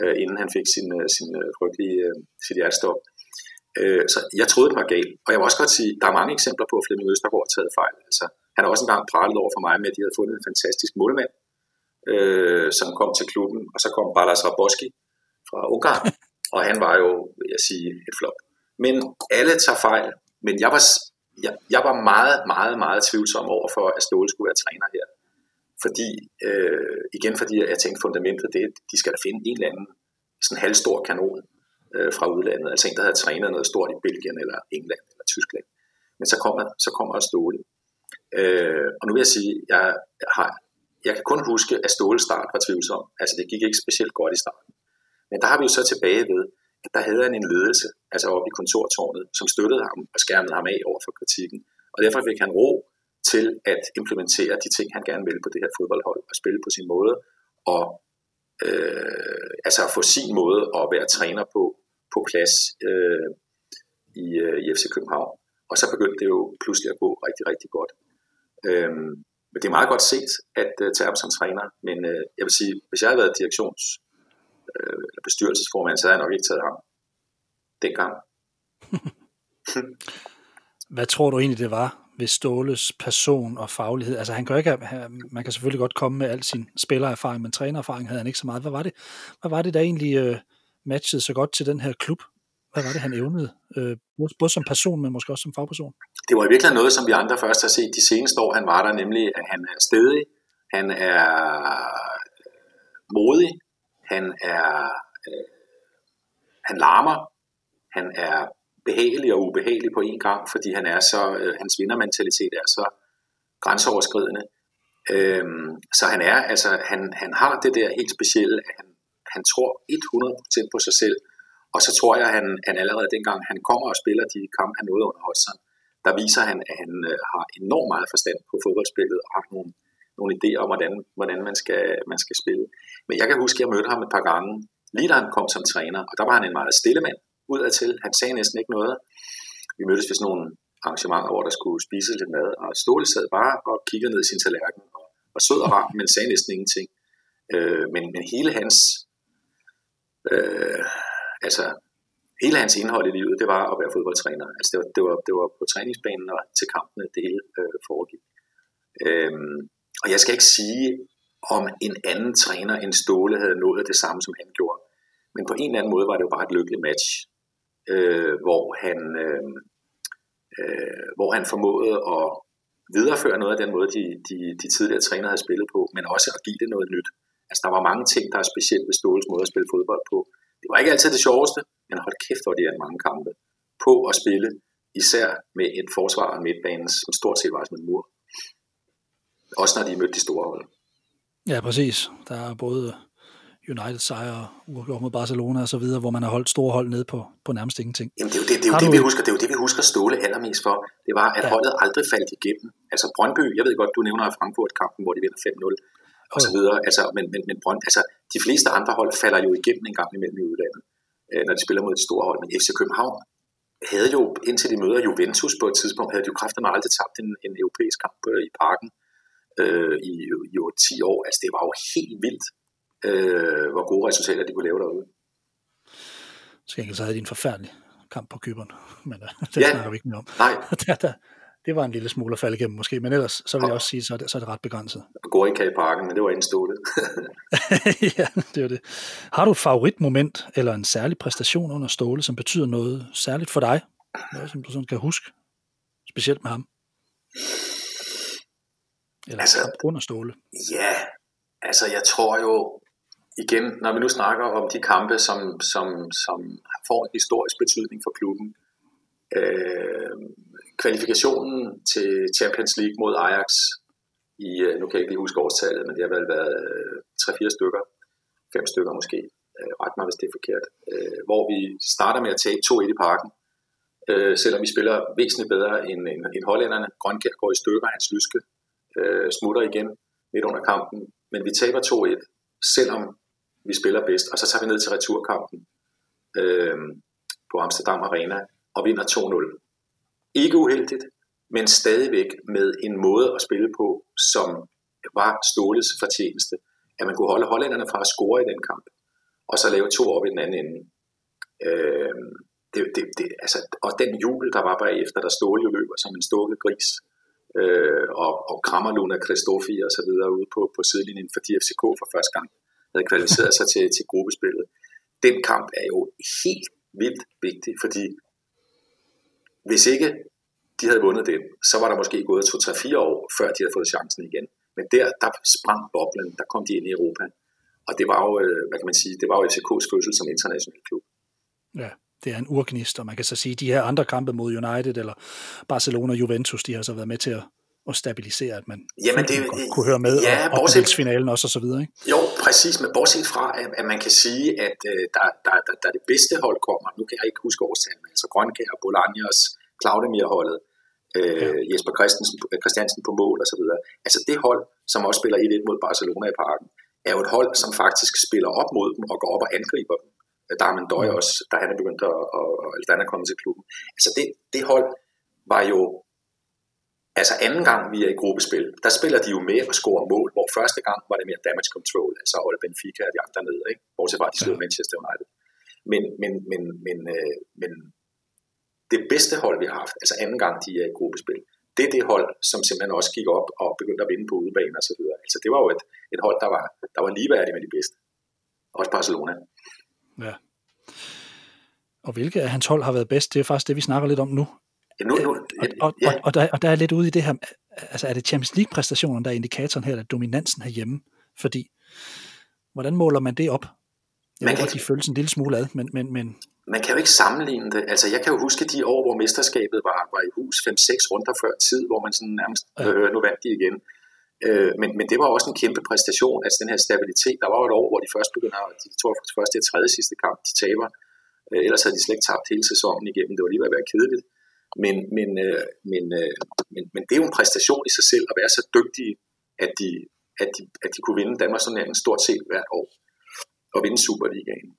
øh, inden han fik sin, øh, sin frygtelige sit hjertestop. Øh, så jeg troede, det var galt. Og jeg vil også godt sige, der er mange eksempler på, at Flemming Østergaard har taget fejl. Altså, han har også engang pralet over for mig med, at de havde fundet en fantastisk målmand, øh, som kom til klubben, og så kom Balas Raboski fra Ungarn, og han var jo, vil jeg sige, et flop. Men alle tager fejl, men jeg var, jeg, jeg var meget, meget, meget tvivlsom over for, at Ståle skulle være træner her. Fordi, øh, igen fordi jeg tænkte fundamentet, det, de skal da finde en eller anden sådan halvstor kanon, øh, fra udlandet, altså en, der havde trænet noget stort i Belgien eller England eller Tyskland. Men så kommer, så kommer Ståle. Øh, og nu vil jeg sige, jeg, har, jeg kan kun huske, at Ståle start var tvivlsom. Altså det gik ikke specielt godt i starten. Men der har vi jo så tilbage ved, at der havde han en ledelse, altså oppe i kontortårnet, som støttede ham og skærmede ham af over for kritikken. Og derfor fik han ro til at implementere de ting, han gerne ville på det her fodboldhold, og spille på sin måde, og øh, altså at få sin måde at være træner på, på plads øh, i, øh, i FC København. Og så begyndte det jo pludselig at gå rigtig, rigtig godt. Øhm, men det er meget godt set at øh, tage ham som træner, men øh, jeg vil sige, hvis jeg havde været direktions- øh, eller bestyrelsesformand, så havde jeg nok ikke taget ham dengang. Hvad tror du egentlig, det var ved Ståles person og faglighed? Altså han kan ikke have, man kan selvfølgelig godt komme med al sin spillererfaring, men trænererfaring havde han ikke så meget. Hvad var det, hvad var det der egentlig øh, matchede så godt til den her klub? Hvad var det, han evnede? Øh, både som person, men måske også som fagperson? Det var i virkeligheden noget, som vi andre først har set de seneste år. Han var der nemlig, at han er stedig, han er øh, modig, han er øh, han larmer, han er behagelig og ubehagelig på en gang, fordi han er så, øh, hans vindermentalitet er så grænseoverskridende. Øhm, så han er, altså, han, han har det der helt specielle, at han han tror 100% på sig selv, og så tror jeg, at han, han allerede dengang han kommer og spiller de kampe, han nåede under Hodgson, der viser han, at han øh, har enormt meget forstand på fodboldspillet og har nogle, nogle idéer om, hvordan, hvordan man, skal, man skal spille. Men jeg kan huske, at jeg mødte ham et par gange, lige da han kom som træner, og der var han en meget stille mand udadtil. Han sagde næsten ikke noget. Vi mødtes ved sådan nogle arrangementer, hvor der skulle spises lidt mad, og Ståle sad bare og kiggede ned i sin tallerken, og var sød og rar, men sagde næsten ingenting. Øh, men, men hele hans Øh, altså, hele hans indhold i livet, det var at være fodboldtræner. Altså, det var, det var, det var på træningsbanen og til kampene, det hele øh, foregik. Øhm, og jeg skal ikke sige, om en anden træner end Ståle havde nået det samme, som han gjorde. Men på en eller anden måde var det jo bare et lykkeligt match, øh, hvor, han, øh, øh, hvor han formåede at videreføre noget af den måde, de, de, de tidligere trænere havde spillet på, men også at give det noget nyt. Altså, der var mange ting, der er specielt ved Ståles måde at spille fodbold på. Det var ikke altid det sjoveste, men hold kæft, hvor de er mange kampe på at spille, især med et forsvar og midtbanen, som stort set var som en mur. Også når de mødte de store hold. Ja, præcis. Der er både United sejre, uafgjort mod Barcelona og så videre, hvor man har holdt store hold nede på, på nærmest ingenting. Jamen det er jo det, det, er jo det du... vi husker, det er jo det, vi husker Ståle allermest for. Det var, at ja. holdet aldrig faldt igennem. Altså Brøndby, jeg ved godt, du nævner Frankfurt-kampen, hvor de vinder 5-0 og så videre. Altså, men, men, men Brønd, altså, de fleste andre hold falder jo igennem en gang imellem i udlandet, øh, når de spiller mod de store hold. Men FC København havde jo, indtil de møder Juventus på et tidspunkt, havde de jo kraftigt aldrig tabt en, en europæisk kamp øh, i parken øh, i, i 10 år. Altså, det var jo helt vildt, øh, hvor gode resultater de kunne lave derude. Så så havde de en forfærdelig kamp på Kyberen, men uh, det ja. snakker vi ikke mere om. Nej. der, der, det var en lille smule at falde igennem måske, men ellers så vil jeg også sige, så er det, så er det ret begrænset. Går ikke i parken, men det var indstået. ja, det er det. Har du et favoritmoment eller en særlig præstation under Ståle, som betyder noget særligt for dig? Noget, som du sådan kan huske, specielt med ham? Eller altså, under Ståle? Ja, altså jeg tror jo, igen, når vi nu snakker om de kampe, som, som, som får en historisk betydning for klubben, øh, kvalifikationen til Champions League mod Ajax i, øh, nu kan jeg ikke lige huske årstallet, men det har vel været øh, 3-4 stykker, 5 stykker måske, øh, ret mig hvis det er forkert, hvor vi starter med at tage 2-1 i parken, øh, selvom vi spiller væsentligt bedre end, end, end hollænderne. Grønkær går i stykker, hans lyske øh, smutter igen midt under kampen, men vi taber 2-1, selvom vi spiller bedst, og så tager vi ned til returkampen øh, på Amsterdam Arena og vinder 2-0. Ikke uheldigt, men stadigvæk med en måde at spille på, som var Ståles fortjeneste, at man kunne holde hollænderne fra at score i den kamp, og så lave to op i den anden ende. Øh, det, det, det, altså, og den jubel, der var bagefter, der Ståle jo løber som en stukket gris, øh, og, og krammer Luna Christofi og så videre ude på, på sidelinjen for FCK for første gang, havde kvalificeret sig til, til gruppespillet. Den kamp er jo helt vildt vigtig, fordi hvis ikke de havde vundet den, så var der måske gået 2-3-4 år, før de havde fået chancen igen. Men der, der sprang boblen, der kom de ind i Europa. Og det var jo, øh, hvad kan man sige, det var jo FCK's fødsel som international klub. Ja, det er en urgnist, og man kan så sige, at de her andre kampe mod United eller Barcelona og Juventus, de har så været med til at, at stabilisere, at man Jamen det, kunne, kunne høre med ja, og, bortset, og finalen også og så videre. Ikke? Jo, præcis, men bortset fra, at, at man kan sige, at uh, der, der, der, der, det bedste hold kommer, nu kan jeg ikke huske årstallet, altså Grønkær, Bolaños, Claudemir-holdet, øh, ja. Jesper Christensen, Christiansen på mål og så videre. Altså det hold, som også spiller 1-1 mod Barcelona i parken, er jo et hold, som faktisk spiller op mod dem og går op og angriber dem. Der er Døj også, da han er begyndt at, og, eller da han er kommet til klubben. Altså det, det hold var jo, altså anden gang vi er i gruppespil, der spiller de jo med at score mål, hvor første gang var det mere damage control, altså Ole Benfica og de andre nede, ikke? bortset fra at de slog. Manchester United. Men, men, men, men, øh, men det bedste hold, vi har haft, altså anden gang, de er i gruppespil, det er det hold, som simpelthen også gik op og begyndte at vinde på udebane og så videre. Altså det var jo et, et hold, der var, der var ligeværdigt med de bedste. Også Barcelona. Ja. Og hvilke af hans hold har været bedst, det er faktisk det, vi snakker lidt om nu. Ja, nu, nu og, og, ja. og, og, der, og der er lidt ude i det her, altså er det Champions League-præstationen, der er indikatoren her, eller dominansen herhjemme? Fordi, hvordan måler man det op? Jeg man kan, de føles en lille smule ad, men, men, men man kan jo ikke sammenligne det. Altså, jeg kan jo huske de år, hvor mesterskabet var, var i hus 5-6 runder før tid, hvor man sådan nærmest, øh, nu vandt de igen. Øh, men, men det var også en kæmpe præstation, altså den her stabilitet. Der var jo et år, hvor de først begynder, de tror først det er tredje sidste kamp, de taber. Øh, ellers havde de slet ikke tabt hele sæsonen igennem. Det var lige ved at være kedeligt. Men, men, øh, men, øh, men, men det er jo en præstation i sig selv at være så dygtige, at de, at de, at de kunne vinde Danmarks turneringen stort set hvert år og vinde Superligaen.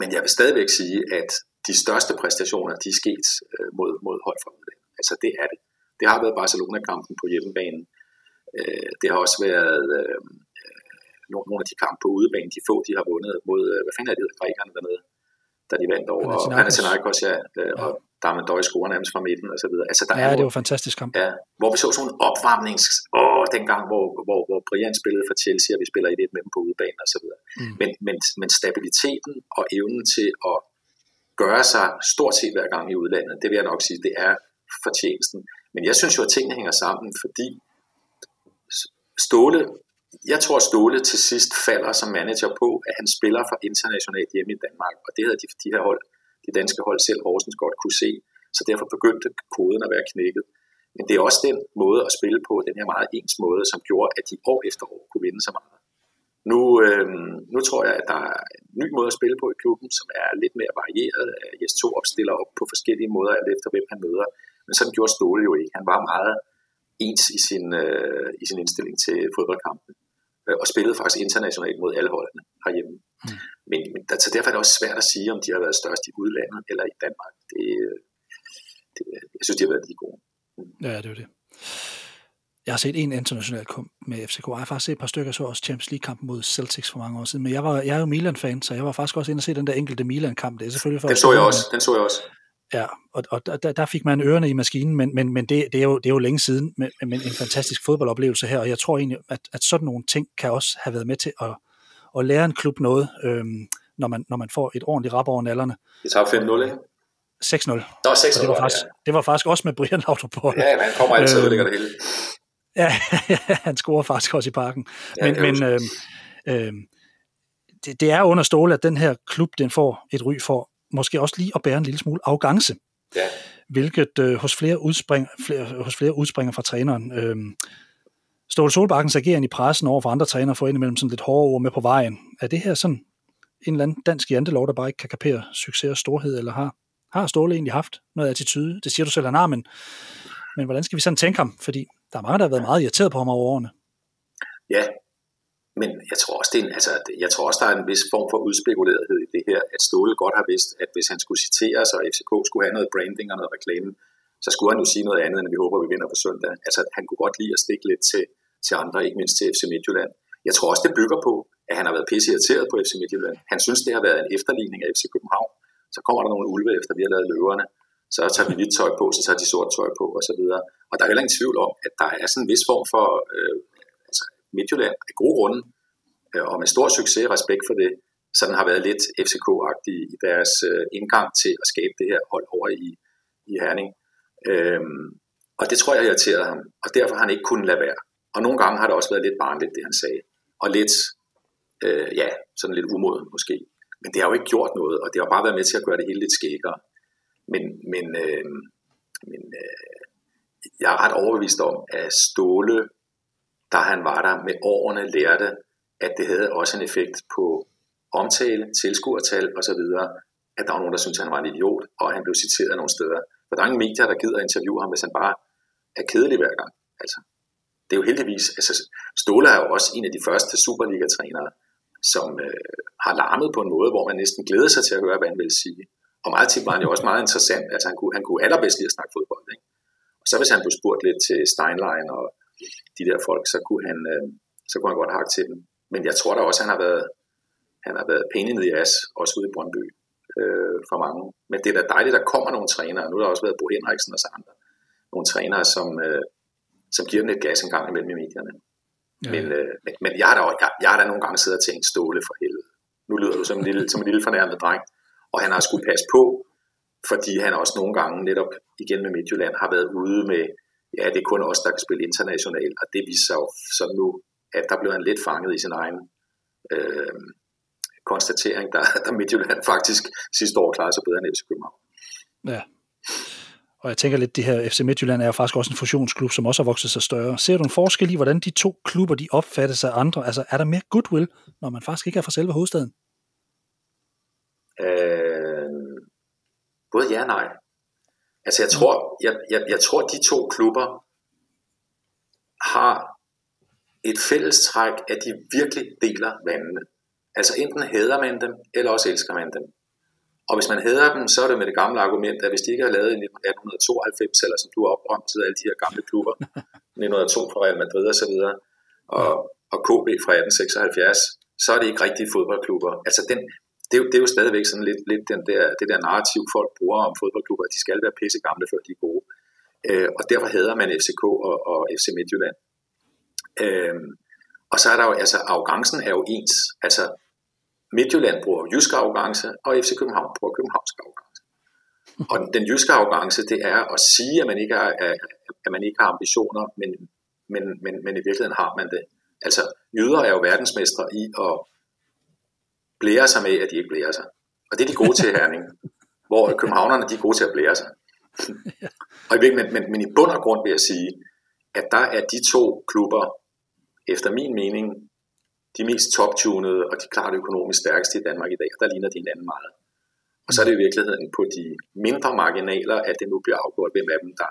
Men jeg vil stadigvæk sige, at de største præstationer, de er sket øh, mod, mod hold fra udlandet. Altså det er det. Det har været Barcelona-kampen på hjemmebanen. Øh, det har også været øh, nogle af de kampe på udebanen, de få, de har vundet mod, øh, hvad fanden er det, grækerne dernede, da de vandt over Panathinaikos, ja, øh, ja. og der er man i scorer nærmest fra midten og så videre. Altså, der ja, er, det var en fantastisk kamp. Ja, hvor vi så sådan en opvarmnings... Åh, dengang, hvor, hvor, hvor Brian spillede for Chelsea, og vi spiller i det med dem på udebane og så videre. Mm. Men, men, men stabiliteten og evnen til at gøre sig stort set hver gang i udlandet, det vil jeg nok sige, det er fortjenesten. Men jeg synes jo, at tingene hænger sammen, fordi Ståle, jeg tror, Ståle til sidst falder som manager på, at han spiller for internationalt hjemme i Danmark, og det havde de, de her hold det danske hold selv Horsens godt kunne se. Så derfor begyndte koden at være knækket. Men det er også den måde at spille på, den her meget ens måde, som gjorde, at de år efter år kunne vinde så meget. Nu, øh, nu tror jeg, at der er en ny måde at spille på i klubben, som er lidt mere varieret. Jes 2 opstiller op på forskellige måder, alt efter hvem han møder. Men sådan gjorde Ståle jo ikke. Han var meget ens i sin, øh, i sin indstilling til fodboldkampen. Øh, og spillede faktisk internationalt mod alle holdene herhjemme. Mm. Men, men der, så derfor er det også svært at sige, om de har været størst i udlandet eller i Danmark. Det, det, jeg synes, de har været lige gode. Mm. Ja, det er det. Jeg har set en international kamp med FCK. Jeg har faktisk set et par stykker, så også Champions League-kamp mod Celtics for mange år siden. Men jeg, var, jeg er jo Milan-fan, så jeg var faktisk også inde og se den der enkelte Milan-kamp. Det er selvfølgelig for den så jeg også. Den så jeg også. Ja, og, og der, der fik man ørerne i maskinen, men, men, men det, det, er jo, det er jo længe siden, men, men en fantastisk fodboldoplevelse her, og jeg tror egentlig, at, at sådan nogle ting kan også have været med til at, at lære en klub noget, øhm, når, man, når man får et ordentligt rap over nallerne. Det tager 5-0, ikke? 6-0. Nå, 6-0, det var, faktisk, ja. det var faktisk også med Brian Laudrup Ja, han kommer altid og lægger det hele. Ja, han scorer faktisk også i parken. Ja, men men øh, øh, det, det er under ståle, at den her klub, den får et ry for måske også lige at bære en lille smule afgangse. Ja. Hvilket øh, hos, flere udspring, flere, hos flere udspringer fra træneren. Øh, Ståle Solbakkens ageren i pressen over for andre trænere får indimellem sådan lidt hårde ord med på vejen. Er det her sådan en eller anden dansk jantelov, der bare ikke kan kapere succes og storhed, eller har, har Ståle egentlig haft noget attitude? Det siger du selv, han har, men, men hvordan skal vi sådan tænke ham? Fordi der er mange, der har været meget irriteret på ham over årene. Ja, men jeg tror også, det er en, altså, jeg tror også, der er en vis form for udspekulerethed i det her, at Ståle godt har vidst, at hvis han skulle citere sig, og FCK skulle have noget branding og noget reklame, så skulle han jo sige noget andet, end vi håber, vi vinder på søndag. Altså, han kunne godt lide at stikke lidt til, til andre, ikke mindst til FC Midtjylland. Jeg tror også, det bygger på, at han har været pisse irriteret på FC Midtjylland. Han synes, det har været en efterligning af FC København. Så kommer der nogle ulve, efter vi har lavet løverne. Så tager vi hvidt tøj på, så tager de sort tøj på, og så videre. Og der er heller ingen tvivl om, at der er sådan en vis form for øh, altså Midtjylland af gode grunde, øh, og med stor succes og respekt for det, så den har været lidt FCK-agtig i deres øh, indgang til at skabe det her hold over i, i Herning. Øhm, og det tror jeg irriterede ham, og derfor har han ikke kunnet lade være. Og nogle gange har det også været lidt barnligt, det han sagde. Og lidt, øh, ja, sådan lidt umoden måske. Men det har jo ikke gjort noget, og det har bare været med til at gøre det hele lidt skækkere. Men, men, øh, men øh, jeg er ret overbevist om, at Ståle, da han var der med årene, lærte, at det havde også en effekt på omtale, tilskuertal osv., at der var nogen, der syntes, at han var en idiot, og han blev citeret nogle steder. For der er medier, der gider at interviewe ham, hvis han bare er kedelig hver gang. Altså, det er jo heldigvis, altså Ståle er jo også en af de første Superliga-trænere, som øh, har larmet på en måde, hvor man næsten glæder sig til at høre, hvad han vil sige. Og meget tit var han jo også meget interessant. Altså han kunne, han kunne allerbedst lide at snakke fodbold. Ikke? Og så hvis han blev spurgt lidt til Steinlein og de der folk, så kunne han, øh, så kunne han godt hakke til dem. Men jeg tror da også, han har været, han har været pain i as, også ude i Brøndby øh, for mange. Men det er da dejligt, der kommer nogle trænere. Nu har der også været Bo Henriksen og så andre. Nogle trænere, som, øh, som giver dem lidt gas en gang imellem i medierne. Ja. Men, øh, men, men jeg, har da, jeg, jeg har da nogle gange siddet og tænkt ståle for helvede. Nu lyder du som en lille, som en lille fornærmet dreng. Og han har skulle passe på, fordi han også nogle gange netop igen med Midtjylland har været ude med, ja, det er kun os, der kan spille internationalt, og det viser sig jo så nu, at der blev han lidt fanget i sin egen øh, konstatering, der, der Midtjylland faktisk sidste år klarede sig bedre end FC København. Ja. Og jeg tænker lidt, det her FC Midtjylland er jo faktisk også en fusionsklub, som også har vokset sig større. Ser du en forskel i, hvordan de to klubber de opfattes af andre? Altså, er der mere goodwill, når man faktisk ikke er fra selve hovedstaden? Øh, både ja og nej. Altså jeg tror, jeg, jeg, jeg tror, de to klubber har et fællestræk, at de virkelig deler vandene. Altså enten hader man dem, eller også elsker man dem. Og hvis man hader dem, så er det med det gamle argument, at hvis de ikke har lavet i 1892, eller som du har opremset alle de her gamle klubber, 1902 fra Real Madrid og så videre, og, og KB fra 1876, så er det ikke rigtige fodboldklubber. Altså den, det, er jo, det er jo stadigvæk sådan lidt, lidt den der, det der narrativ, folk bruger om fodboldklubber, at de skal være pisse gamle, før de er gode. Øh, og derfor hader man FCK og, og FC Midtjylland. Øh, og så er der jo, altså arrogancen er jo ens. Altså Midtjylland bruger jysk arrogance, og FC København bruger københavnsk arrogance. Og den jyske arrogance, det er at sige, at man ikke har, at man ikke har ambitioner, men, men, men, men i virkeligheden har man det. Altså, jyder er jo verdensmestre i at blære sig med, at de ikke blærer sig. Og det er de gode til Herning. Hvor københavnerne, de er gode til at blære sig. og i men, men, men i bund og grund vil jeg sige, at der er de to klubber, efter min mening, de mest toptunede og de klart økonomisk stærkeste i Danmark i dag, der ligner de hinanden meget. Og så er det i virkeligheden på de mindre marginaler, at det nu bliver afgjort, hvem af dem, der,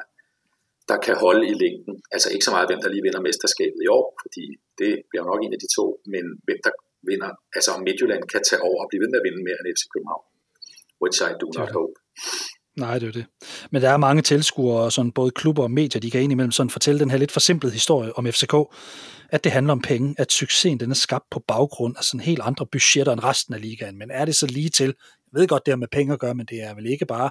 der kan holde i længden. Altså ikke så meget, hvem der lige vinder mesterskabet i år, fordi det bliver nok en af de to, men hvem der vinder, altså om Midtjylland kan tage over og blive ved med at vinde mere end FC København. Which I do not hope. Nej, det er det. Men der er mange tilskuere, sådan både klubber og medier, de kan indimellem sådan fortælle den her lidt forsimplede historie om FCK, at det handler om penge, at succesen den er skabt på baggrund af sådan helt andre budgetter end resten af ligaen. Men er det så lige til? Jeg ved godt, det har med penge at gøre, men det er vel ikke bare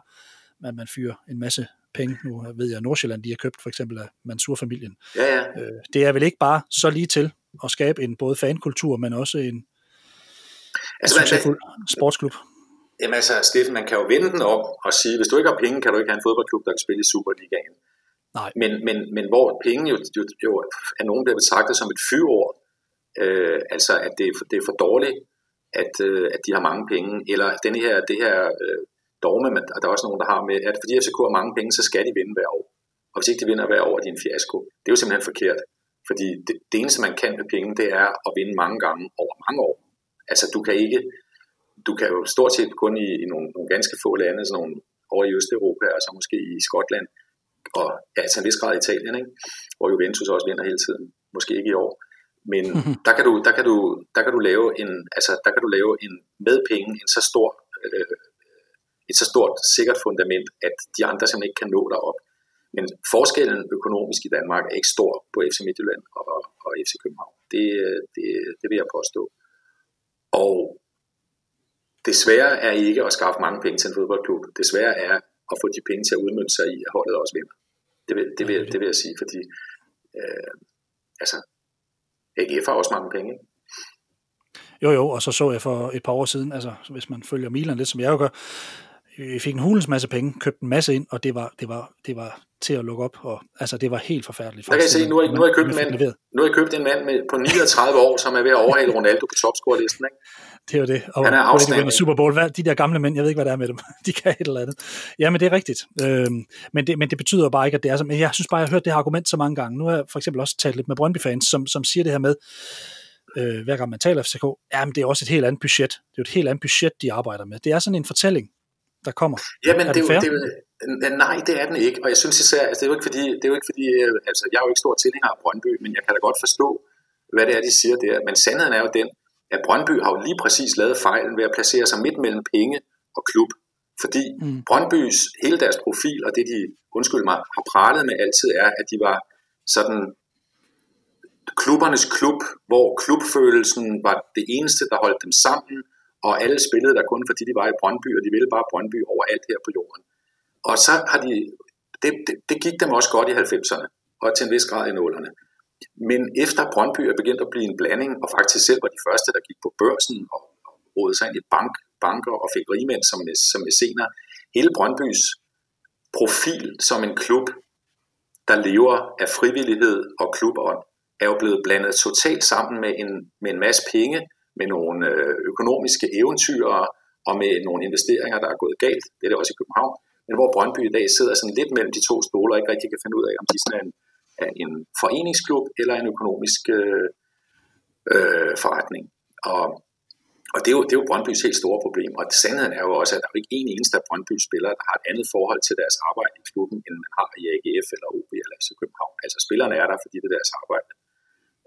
at man fyrer en masse penge. Nu ved jeg, at Nordsjælland de har købt for eksempel af Mansur-familien. Ja, ja. Øh, det er vel ikke bare så lige til at skabe en både fankultur, men også en altså, succesfuld sportsklub. Jamen altså, Steffen, man kan jo vende den om og sige, hvis du ikke har penge, kan du ikke have en fodboldklub, der kan spille i Superligaen. Nej. Men, men, men hvor penge jo, jo, jo er nogen, der betragtet som et fyreord, øh, altså at det, det er for dårligt, at, øh, at de har mange penge, eller denne her, det her øh, dogme, men der er også nogen, der har med, at fordi FCK har mange penge, så skal de vinde hver år. Og hvis ikke de vinder hver år, er de en fiasko. Det er jo simpelthen forkert. Fordi det, det eneste, man kan med penge, det er at vinde mange gange over mange år. Altså, du kan ikke, du kan jo stort set kun i, i nogle, nogle ganske få lande, sådan nogle over i Østeuropa, og så måske i Skotland, og ja, til en vis grad Italien, ikke? hvor Juventus også vinder hele tiden. Måske ikke i år. Men mm-hmm. der, kan du, der, kan du, der kan du lave en, altså, der kan du lave en med penge, en så stor, øh, et så stort sikkert fundament, at de andre simpelthen ikke kan nå derop. Men forskellen økonomisk i Danmark er ikke stor på FC Midtjylland og, og FC København. Det, det, det vil jeg påstå. Og det svære er ikke at skaffe mange penge til en fodboldklub. Det svære er at få de penge til at udmønte sig i, at holdet også vinder. Det vil, det vil, det vil jeg sige, fordi øh, altså, AGF har også mange penge. Ikke? Jo, jo, og så så jeg for et par år siden, altså hvis man følger Milan lidt, som jeg jo gør, vi fik en hulens masse penge, købte en masse ind, og det var, det var, det var til at lukke op, og altså det var helt forfærdeligt. Jeg kan se, nu har, nu har jeg købt en mand, nu har jeg købt en mand med, på 39 år, som er ved at overhale Ronaldo på topscore-listen, ikke? Det er jo det. Og han er afstændig. Super Bowl. Hvad, de der gamle mænd, jeg ved ikke, hvad der er med dem. De kan et eller andet. Ja, men det er rigtigt. Øhm, men, det, men det betyder bare ikke, at det er. Men jeg synes bare, jeg har hørt det her argument så mange gange. Nu har jeg for eksempel også talt lidt med Brøndby-fans, som, som siger det her med, øh, hver gang man taler FCK, ja, men det er også et helt andet budget. Det er jo et helt andet budget, de arbejder med. Det er sådan en fortælling, der kommer. Jamen, er det, det, det, nej, det er den ikke. Og jeg synes især, altså, det er jo ikke fordi, det er jo ikke fordi øh, altså, jeg er jo ikke stor tilhænger af Brøndby, men jeg kan da godt forstå, hvad det er, de siger der. Men sandheden er jo den, at Brøndby har jo lige præcis lavet fejlen ved at placere sig midt mellem penge og klub. Fordi mm. Brøndbys, hele deres profil, og det de, undskyld mig, har pralet med altid, er, at de var sådan klubbernes klub, hvor klubfølelsen var det eneste, der holdt dem sammen, og alle spillede der kun fordi de var i Brøndby, og de ville bare Brøndby overalt her på jorden. Og så har de, det, det, det gik dem også godt i 90'erne, og til en vis grad i 0'erne. Men efter Brøndby er begyndt at blive en blanding, og faktisk selv var de første, der gik på børsen og, og rådede sig ind i bank, banker og fik rigmænd som, som senere, hele Brøndbys profil som en klub, der lever af frivillighed og klubånd, er jo blevet blandet totalt sammen med en, med en masse penge, med nogle øh, økonomiske eventyr og med nogle investeringer, der er gået galt. Det er det også i København. Men hvor Brøndby i dag sidder sådan lidt mellem de to stole og ikke rigtig kan finde ud af, om de sådan er en, er en foreningsklub eller en økonomisk øh, øh, forretning. Og, og det, er jo, det er jo Brøndbys helt store problem. Og sandheden er jo også, at der er ikke en eneste af Brøndbys spillere, der har et andet forhold til deres arbejde i klubben, end man har i AGF eller OB eller FC København. Altså spillerne er der, fordi det er deres arbejde.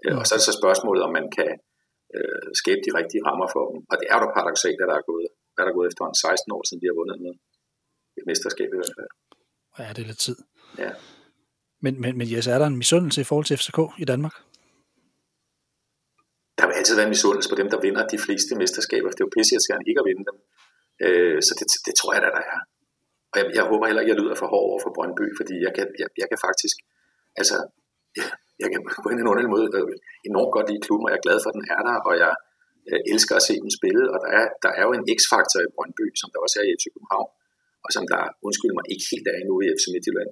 Ja. Og så er det så spørgsmålet, om man kan øh, skabe de rigtige rammer for dem. Og det er jo da paradoxalt, at der er gået, er der gået efter en 16 år siden de har vundet noget. Et mesterskab i hvert fald. Ja, det er lidt tid. Ja. Men, men, men yes, er der en misundelse i forhold til FCK i Danmark? Der vil altid være en misundelse på dem, der vinder de fleste mesterskaber. Det er jo pisse gerne ikke at vinde dem. Øh, så det, det tror jeg da, der er. Og jeg, jeg håber heller ikke, at jeg lyder for hård over for Brøndby, fordi jeg kan, jeg, jeg kan faktisk, altså, jeg, jeg kan på en eller anden måde øh, enormt godt lide klubben, og jeg er glad for, at den er der, og jeg øh, elsker at se dem spille, og der er, der er jo en x-faktor i Brøndby, som der også er i FC København, og som der, undskyld mig, ikke helt er endnu i FC Midtjylland,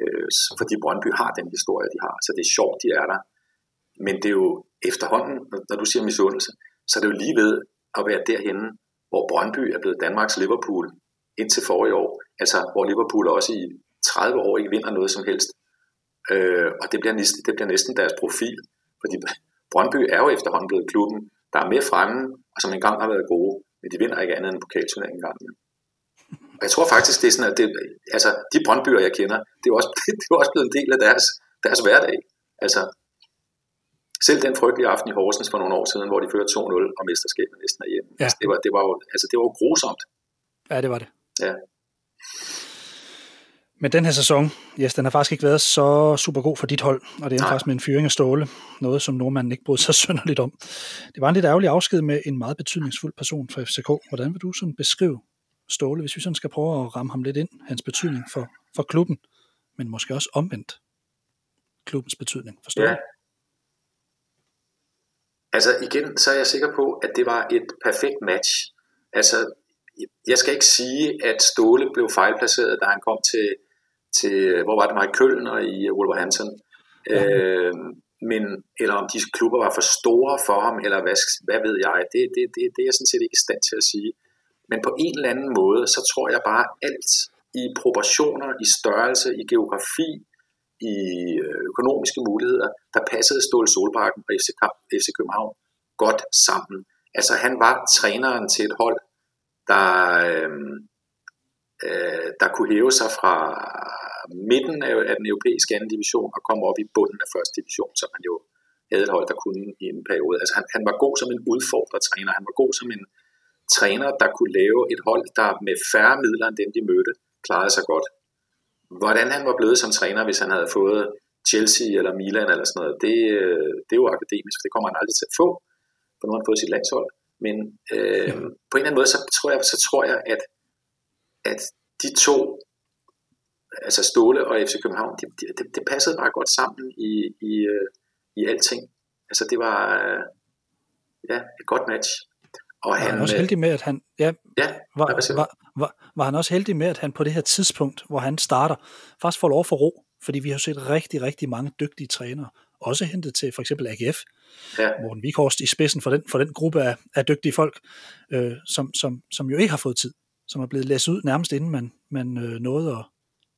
øh, fordi Brøndby har den historie, de har, så det er sjovt, de er der. Men det er jo efterhånden, når du siger misundelse, så er det jo lige ved at være derhenne, hvor Brøndby er blevet Danmarks Liverpool indtil forrige år, altså hvor Liverpool også i 30 år ikke vinder noget som helst. Øh, og det bliver, næsten, det bliver næsten deres profil, fordi Brøndby er jo efterhånden blevet klubben, der er med fremme, og som engang har været gode, men de vinder ikke andet end pokalturnering engang. Og jeg tror faktisk, det er sådan, at det, altså, de Brøndbyer, jeg kender, det er, også, det er også blevet en del af deres, deres hverdag. Altså, selv den frygtelige aften i Horsens for nogle år siden, hvor de førte 2-0 og mesterskabet næsten er hjemme. Ja. Altså, det, var, det, var jo, altså, det var jo grusomt. Ja, det var det. Ja. Men den her sæson, yes, den har faktisk ikke været så super god for dit hold, og det er faktisk med en fyring af Ståle, noget som nordmanden ikke brød sig synderligt om. Det var en lidt ærgerlig afsked med en meget betydningsfuld person for FCK. Hvordan vil du sådan beskrive Ståle, hvis vi sådan skal prøve at ramme ham lidt ind, hans betydning for, for klubben, men måske også omvendt klubbens betydning for Ståle? Ja. Altså igen, så er jeg sikker på, at det var et perfekt match. Altså, jeg skal ikke sige, at Ståle blev fejlplaceret, da han kom til, til hvor var det mig, i Køln og i Wolverhampton. Ja. Øh, men, eller om de klubber var for store for ham, eller hvad, hvad ved jeg, det, det, det, det er jeg sådan set ikke i stand til at sige. Men på en eller anden måde, så tror jeg bare alt i proportioner, i størrelse, i geografi, i øh, økonomiske muligheder, der passede Ståle Solbakken og FC, FC København godt sammen. Altså han var træneren til et hold, der, øh, øh, der kunne hæve sig fra midten af, af den europæiske anden division og komme op i bunden af første division, som han jo havde et hold, der kunne i en periode. Altså han, han var god som en udfordrertræner, han var god som en træner, der kunne lave et hold, der med færre midler end dem, de mødte, klarede sig godt. Hvordan han var blevet som træner, hvis han havde fået Chelsea eller Milan eller sådan noget, det, øh, det er jo akademisk, for det kommer han aldrig til at få, for nu har han fået sit landshold. Men øh, ja. på en eller anden måde, så tror jeg, så tror jeg at, at de to, altså Ståle og FC København, det, det, det passede bare godt sammen i, i, øh, i alting. Altså det var ja, et godt match. Og var han, han også heldig med, at han, ja, ja var, var, var, var han også heldig med, at han på det her tidspunkt, hvor han starter, faktisk får lov for ro, fordi vi har set rigtig, rigtig mange dygtige trænere, også hentet til for eksempel AGF, ja. Morten Vikhorst i spidsen for den, for den gruppe af, af dygtige folk, øh, som, som, som jo ikke har fået tid, som er blevet læst ud nærmest inden man, man øh, nåede at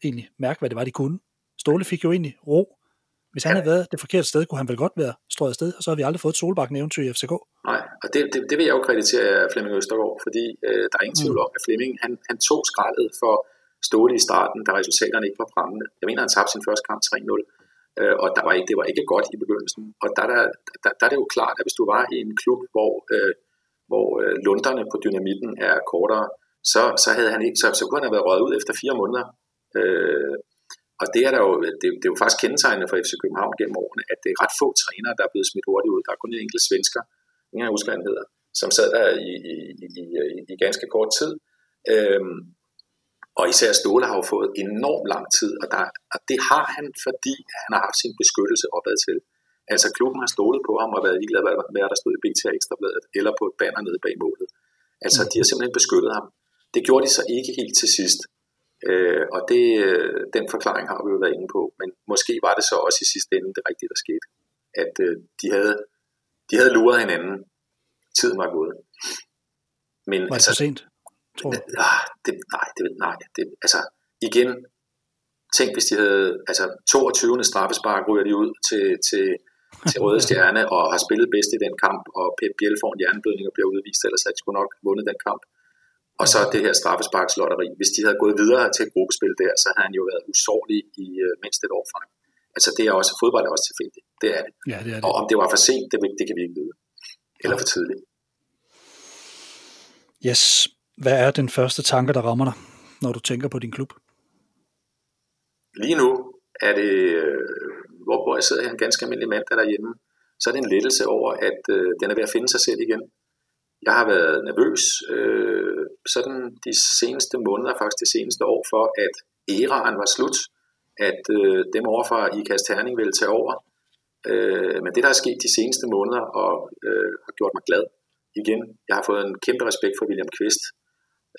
egentlig mærke, hvad det var, de kunne. Ståle fik jo egentlig ro hvis han ja. havde været det forkerte sted, kunne han vel godt være strøget sted, og så har vi aldrig fået et solbakken eventyr i FCK. Nej, og det, det, det vil jeg jo kreditere Flemming Østergaard, fordi øh, der er ingen tvivl mm. om, at Flemming han, han tog skraldet for Ståle i starten, da resultaterne ikke var fremme. Jeg mener, han tabte sin første kamp 3-0, øh, og der var ikke, det var ikke godt i begyndelsen. Og der, der, der, der er det jo klart, at hvis du var i en klub, hvor, øh, hvor øh, lunderne på dynamitten er kortere, så, så, havde han ikke, så, så kunne han have været røget ud efter fire måneder. Øh, og det er, der jo, det, det er jo faktisk kendetegnende for FC København gennem årene, at det er ret få trænere, der er blevet smidt hurtigt ud. Der er kun en enkelt svensker, ingen husker, han hedder, som sad der i, i, i, i, i ganske kort tid. Øhm, og især Ståle har jo fået enormt lang tid, og, der, og det har han, fordi han har haft sin beskyttelse opad til. Altså klubben har stået på ham og været ligeglad med, hvad der stod i BT Ekstrabladet, eller på et banner nede bag målet. Altså de har simpelthen beskyttet ham. Det gjorde de så ikke helt til sidst. Øh, og det, øh, den forklaring har vi jo været inde på, men måske var det så også i sidste ende det rigtige, der skete. At øh, de, havde, de havde luret hinanden. Tiden var gået. Men, var det altså, for sent, tror du? Ah, det, nej, det, nej det, altså igen, tænk hvis de havde, altså 22. straffespark ryger de ud til, til, til Røde Stjerne og har spillet bedst i den kamp, og Pep Biel får en hjerneblødning og bliver udvist, ellers havde de skulle nok vundet den kamp. Og så det her straffesparkslotteri. Hvis de havde gået videre til et gruppespil der, så havde han jo været usårlig i uh, mindst et år frem. Altså det er også, fodbold er også tilfældigt. Det er det. Ja, det er det. Og om det var for sent, det, det kan vi ikke vide. Eller for tidligt. Yes. Hvad er den første tanke, der rammer dig, når du tænker på din klub? Lige nu er det, øh, hvor, hvor jeg sidder her en ganske almindelig mand, der er derhjemme, så er det en lettelse over, at øh, den er ved at finde sig selv igen. Jeg har været nervøs øh, sådan de seneste måneder, faktisk det seneste år, for at æraen var slut, at øh, dem overfor i Kasterning ville tage over. Øh, men det, der er sket de seneste måneder, og øh, har gjort mig glad igen. Jeg har fået en kæmpe respekt for William Kvist,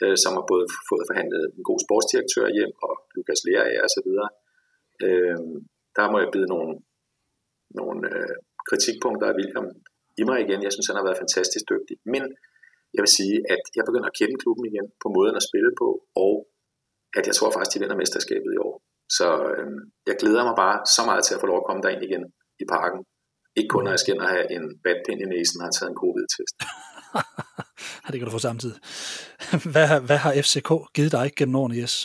øh, som har både fået forhandlet en god sportsdirektør hjem, og Lukas Lerager og så videre. Øh, der må jeg bide nogle, nogle øh, kritikpunkter af William i mig igen. Jeg synes, han har været fantastisk dygtig. Men jeg vil sige, at jeg begynder at kende klubben igen på måden at spille på, og at jeg tror faktisk, de vinder mesterskabet i år. Så øh, jeg glæder mig bare så meget til at få lov at komme derind igen i parken. Ikke kun, når jeg skal have en vatpind i næsen, har taget en covid-test. det kan du få samtidig. Hvad, hvad har FCK givet dig gennem årene, Jes?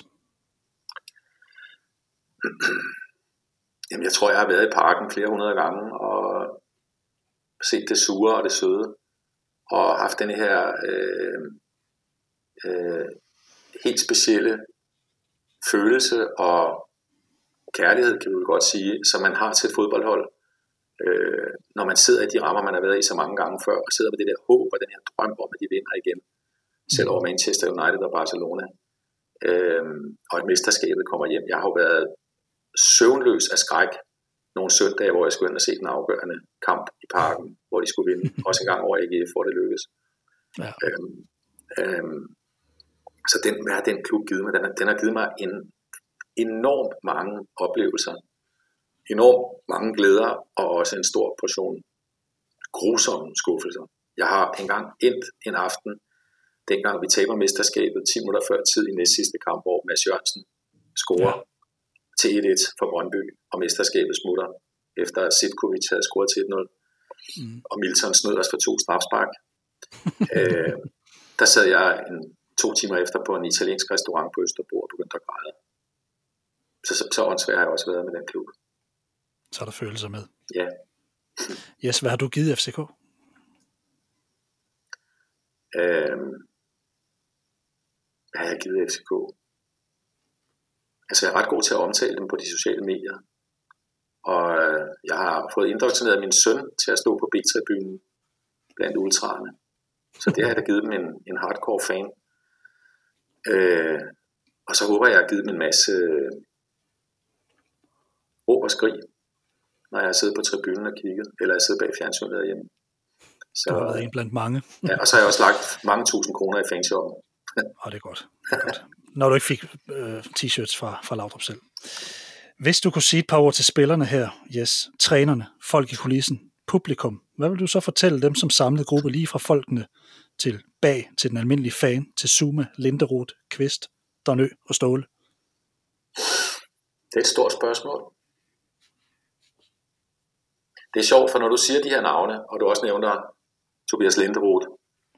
Jamen, jeg tror, jeg har været i parken flere hundrede gange, og set det sure og det søde, og haft den her øh, øh, helt specielle følelse og kærlighed, kan vi godt sige, som man har til et fodboldhold, øh, når man sidder i de rammer, man har været i så mange gange før, og sidder med det der håb og den her drøm om, at de vinder igen, selv over Manchester United og Barcelona. Øh, og at mesterskabet kommer hjem. Jeg har jo været søvnløs af skræk nogle søndage, hvor jeg skulle ind og se den afgørende kamp i parken, hvor de skulle vinde. Også en gang over AGF, hvor det lykkedes. Ja. Øhm, øhm, så den, hvad har den klub givet mig? Den har, den har givet mig en enormt mange oplevelser, enormt mange glæder, og også en stor portion grusomme skuffelser. Jeg har engang endt en aften, dengang vi taber mesterskabet 10 minutter før tid i næst sidste kamp, hvor Mads Jørgensen scorer ja. Til 1-1 for Brøndby, og mesterskabet smutter, efter at Sivkovic havde scoret til 1-0, mm. og Milton snød os for to strafspark. øh, der sad jeg en, to timer efter på en italiensk restaurant på Østerbro og begyndte at græde. Så, så, så åndssvær har jeg også været med den klub. Så er der følelser med. Ja. yes, hvad har du givet FCK? Øhm, hvad har jeg givet FCK? Altså, jeg er ret god til at omtale dem på de sociale medier. Og øh, jeg har fået indoktrineret min søn til at stå på B-tribunen blandt ultraerne. Så det har jeg da givet dem en, en hardcore fan. Øh, og så håber jeg, at jeg har givet dem en masse øh, råb og skrig, når jeg har siddet på tribunen og kigget, eller jeg sidder bag fjernsynet derhjemme. Så, du har været en blandt mange. ja, og så har jeg også lagt mange tusind kroner i fanshoppen. Og det er godt. Det er godt. Når du ikke fik øh, t-shirts fra, fra Laudrup selv. Hvis du kunne sige et par ord til spillerne her, yes, trænerne, folk i kulissen, publikum, hvad vil du så fortælle dem som samlet gruppe lige fra folkene til bag, til den almindelige fan, til Zuma, Linderoth, Kvist, Donø og Ståle? Det er et stort spørgsmål. Det er sjovt, for når du siger de her navne, og du også nævner Tobias Linderoth,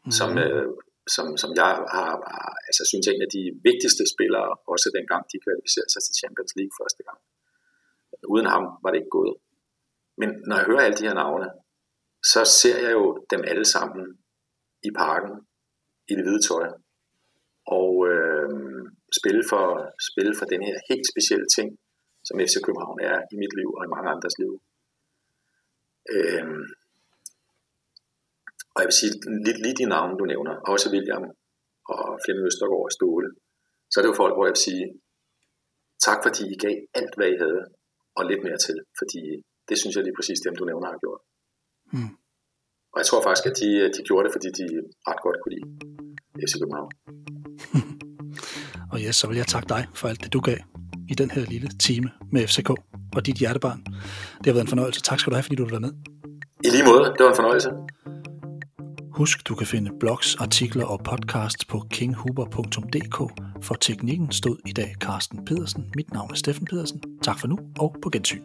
mm. som, øh, som, som jeg har, har altså, synes er en af de vigtigste spillere, også dengang de kvalificerede sig til Champions League første gang. Uden ham var det ikke gået. Men når jeg hører alle de her navne, så ser jeg jo dem alle sammen i parken, i det hvide tøj, og øh, spille, for, spille for den her helt specielle ting, som FC København er i mit liv og i mange andres liv. Øh, og jeg vil sige, lige, lige de navne, du nævner, også William og Flemming Østergaard og Ståle, så er det jo folk, hvor jeg vil sige, tak fordi I gav alt, hvad I havde, og lidt mere til, fordi det synes jeg lige præcis dem, du nævner, har gjort. Mm. Og jeg tror faktisk, at de, de gjorde det, fordi de ret godt kunne lide FC København. og ja, så vil jeg takke dig for alt det, du gav i den her lille time med FCK og dit hjertebarn. Det har været en fornøjelse. Tak skal du have, fordi du være med. I lige måde. Det var en fornøjelse. Husk, du kan finde blogs, artikler og podcasts på kinghuber.dk. For teknikken stod i dag Carsten Pedersen. Mit navn er Steffen Pedersen. Tak for nu, og på gensyn.